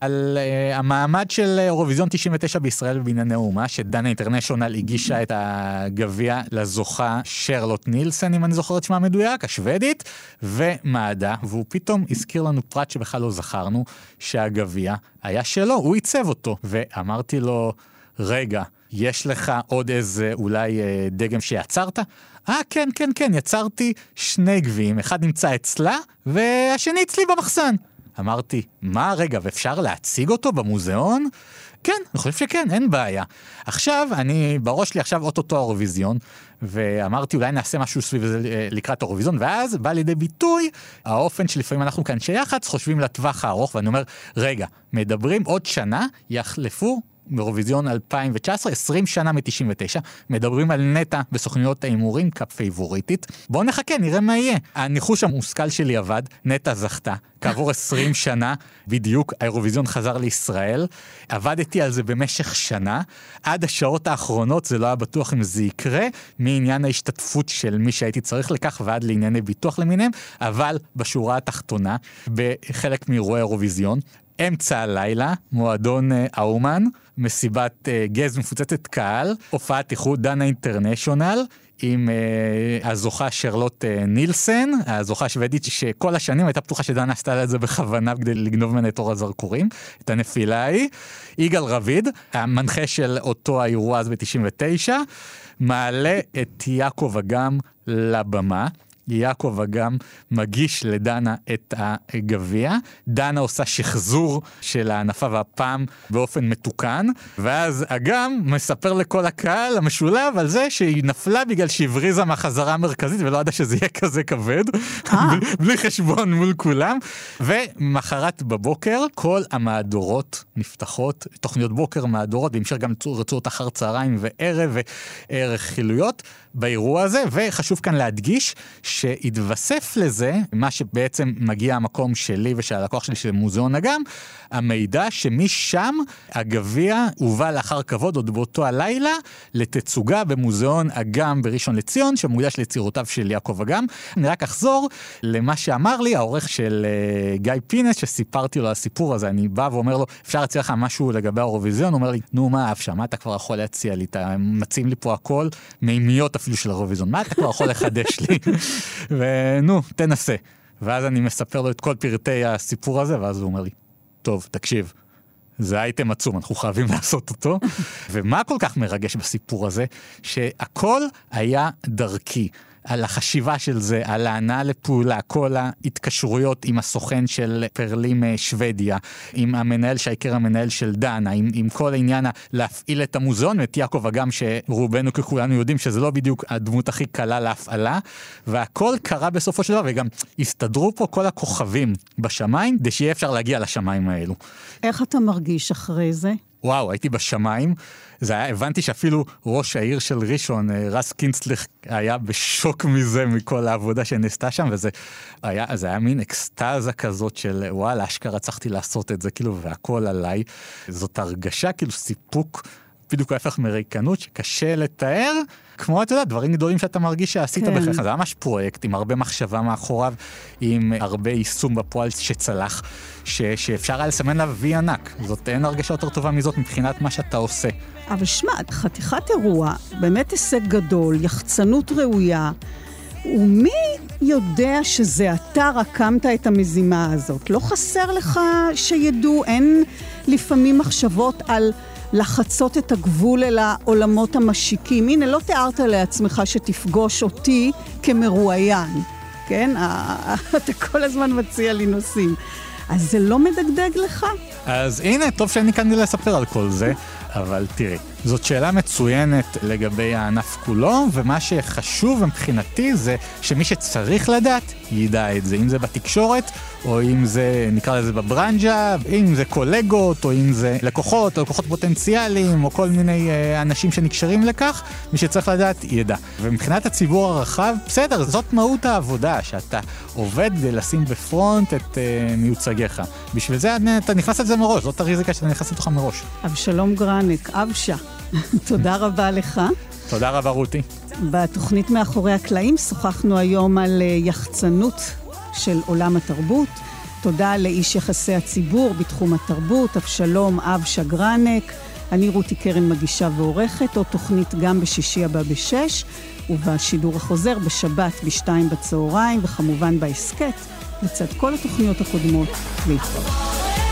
על uh, המעמד של אירוויזיון 99 בישראל בענייני אומה, שדנה אינטרנשיונל הגישה את הגביע לזוכה שרלוט נילסן, אם אני זוכר את שמה המדויק, השוודית, ומעדה, והוא פתאום הזכיר לנו פרט שבכלל לא זכרנו, שהגביע היה שלו, הוא עיצב אותו. ואמרתי לו, רגע, יש לך עוד איזה אולי אה, דגם שיצרת? אה, כן, כן, כן, יצרתי שני גביעים, אחד נמצא אצלה, והשני אצלי במחסן. אמרתי, מה, רגע, ואפשר להציג אותו במוזיאון? כן, אני חושב שכן, אין בעיה. עכשיו, אני, בראש שלי עכשיו אוטוטו האירוויזיון, ואמרתי אולי נעשה משהו סביב זה אה, לקראת האירוויזיון, ואז בא לידי ביטוי האופן שלפעמים אנחנו כאן שיח"צ חושבים לטווח הארוך, ואני אומר, רגע, מדברים עוד שנה, יחלפו באירוויזיון 2019, 20 שנה מ-99, מדברים על נטע בסוכניות ההימורים כפייבוריטית. בואו נחכה, נראה מה יהיה. הניחוש המושכל שלי עבד, נטע זכתה. כעבור 20 שנה, בדיוק, האירוויזיון חזר לישראל. עבדתי על זה במשך שנה. עד השעות האחרונות זה לא היה בטוח אם זה יקרה, מעניין ההשתתפות של מי שהייתי צריך לכך ועד לענייני ביטוח למיניהם, אבל בשורה התחתונה, בחלק מאירועי האירוויזיון, אמצע הלילה, מועדון אה, האומן, מסיבת uh, גז מפוצצת קהל, הופעת איחוד דנה אינטרנשיונל. עם uh, הזוכה שרלוט uh, נילסן, הזוכה השוודית שכל השנים הייתה פתוחה שדנה עשתה את זה בכוונה כדי לגנוב ממנה את אור הזרקורים, את הנפילה ההיא. יגאל רביד, המנחה של אותו האירוע אז ב-99, מעלה את יעקב אגם לבמה. יעקב אגם מגיש לדנה את הגביע, דנה עושה שחזור של הענפה והפעם באופן מתוקן, ואז אגם מספר לכל הקהל המשולב על זה שהיא נפלה בגלל שהבריזה מהחזרה המרכזית ולא ידעה שזה יהיה כזה כבד, אה. בלי חשבון מול כולם, ומחרת בבוקר כל המהדורות נפתחות, תוכניות בוקר, מהדורות, והמשך גם רצועות אחר צהריים וערב ורכילויות באירוע הזה, וחשוב כאן להדגיש שהתווסף לזה, מה שבעצם מגיע המקום שלי ושל הלקוח שלי של מוזיאון אגם, המידע שמשם הגביע הובא לאחר כבוד עוד באותו הלילה לתצוגה במוזיאון אגם בראשון לציון, שמוקדש ליצירותיו של יעקב אגם. אני רק אחזור למה שאמר לי העורך של uh, גיא פינס, שסיפרתי לו הסיפור הזה, אני בא ואומר לו, אפשר להציע לך משהו לגבי האירוויזיון? הוא אומר לי, נו מה אף שם, מה אתה כבר יכול להציע לי? אתה מציעים לי פה הכל, מימיות אפילו של האירוויזיון, מה אתה כבר יכול לחדש לי? ונו, תנסה. ואז אני מספר לו את כל פרטי הסיפור הזה, ואז הוא אומר לי, טוב, תקשיב, זה אייטם עצום, אנחנו חייבים לעשות אותו. ומה כל כך מרגש בסיפור הזה? שהכל היה דרכי. על החשיבה של זה, על ההנאה לפעולה, כל ההתקשרויות עם הסוכן של פרלים אה, שוודיה, עם המנהל שייקר המנהל של דנה, עם, עם כל העניין להפעיל את המוזיאון, ואת יעקב אגם, שרובנו ככולנו יודעים שזה לא בדיוק הדמות הכי קלה להפעלה, והכל קרה בסופו של דבר, וגם הסתדרו פה כל הכוכבים בשמיים, כדי שיהיה אפשר להגיע לשמיים האלו. איך אתה מרגיש אחרי זה? וואו, הייתי בשמיים. זה היה, הבנתי שאפילו ראש העיר של ראשון, אה, רס קינסטליך, היה בשוק מזה, מכל העבודה שנעשתה שם, וזה היה, היה מין אקסטזה כזאת של וואלה, אשכרה צריכתי לעשות את זה, כאילו, והכל עליי. זאת הרגשה, כאילו, סיפוק. בדיוק ההפך מריקנות שקשה לתאר, כמו אתה יודע, דברים גדולים שאתה מרגיש שעשית כן. בחייך. זה ממש פרויקט עם הרבה מחשבה מאחוריו, עם הרבה יישום בפועל שצלח, ש, שאפשר היה לסמן לה וי ענק. זאת אין הרגשה יותר טובה מזאת מבחינת מה שאתה עושה. אבל שמע, חתיכת אירוע, באמת הישג גדול, יחצנות ראויה. ומי יודע שזה אתה רקמת את המזימה הזאת? לא חסר לך שידעו, אין לפעמים מחשבות על לחצות את הגבול אל העולמות המשיקים. הנה, לא תיארת לעצמך שתפגוש אותי כמרואיין, כן? אתה כל הזמן מציע לי נושאים. אז זה לא מדגדג לך? אז הנה, טוב שאני כאן לספר על כל זה, אבל תראי, זאת שאלה מצוינת לגבי הענף כולו, ומה שחשוב מבחינתי זה שמי שצריך לדעת, ידע את זה. אם זה בתקשורת, או אם זה, נקרא לזה בברנז'ה, אם זה קולגות, או אם זה לקוחות, או לקוחות פוטנציאליים, או כל מיני אה, אנשים שנקשרים לכך, מי שצריך לדעת, ידע. ומבחינת הציבור הרחב, בסדר, זאת מהות העבודה, שאתה עובד כדי לשים בפרונט את אה, מיוצגיך. בשביל זה אתה נכנס לזה מראש, זאת הריזיקה שאתה נכנס לתוכה מראש. אבשלום גרניק, אבשה. תודה רבה לך. תודה רבה, רותי. בתוכנית מאחורי הקלעים שוחחנו היום על אה, יחצנות של עולם התרבות. תודה לאיש יחסי הציבור בתחום התרבות, אבשלום אב שגרנק. אני רותי קרן מגישה ועורכת, עוד תוכנית גם בשישי הבא בשש, ובשידור החוזר בשבת בשתיים בצהריים, וכמובן בהסכת, לצד כל התוכניות הקודמות. להתראות.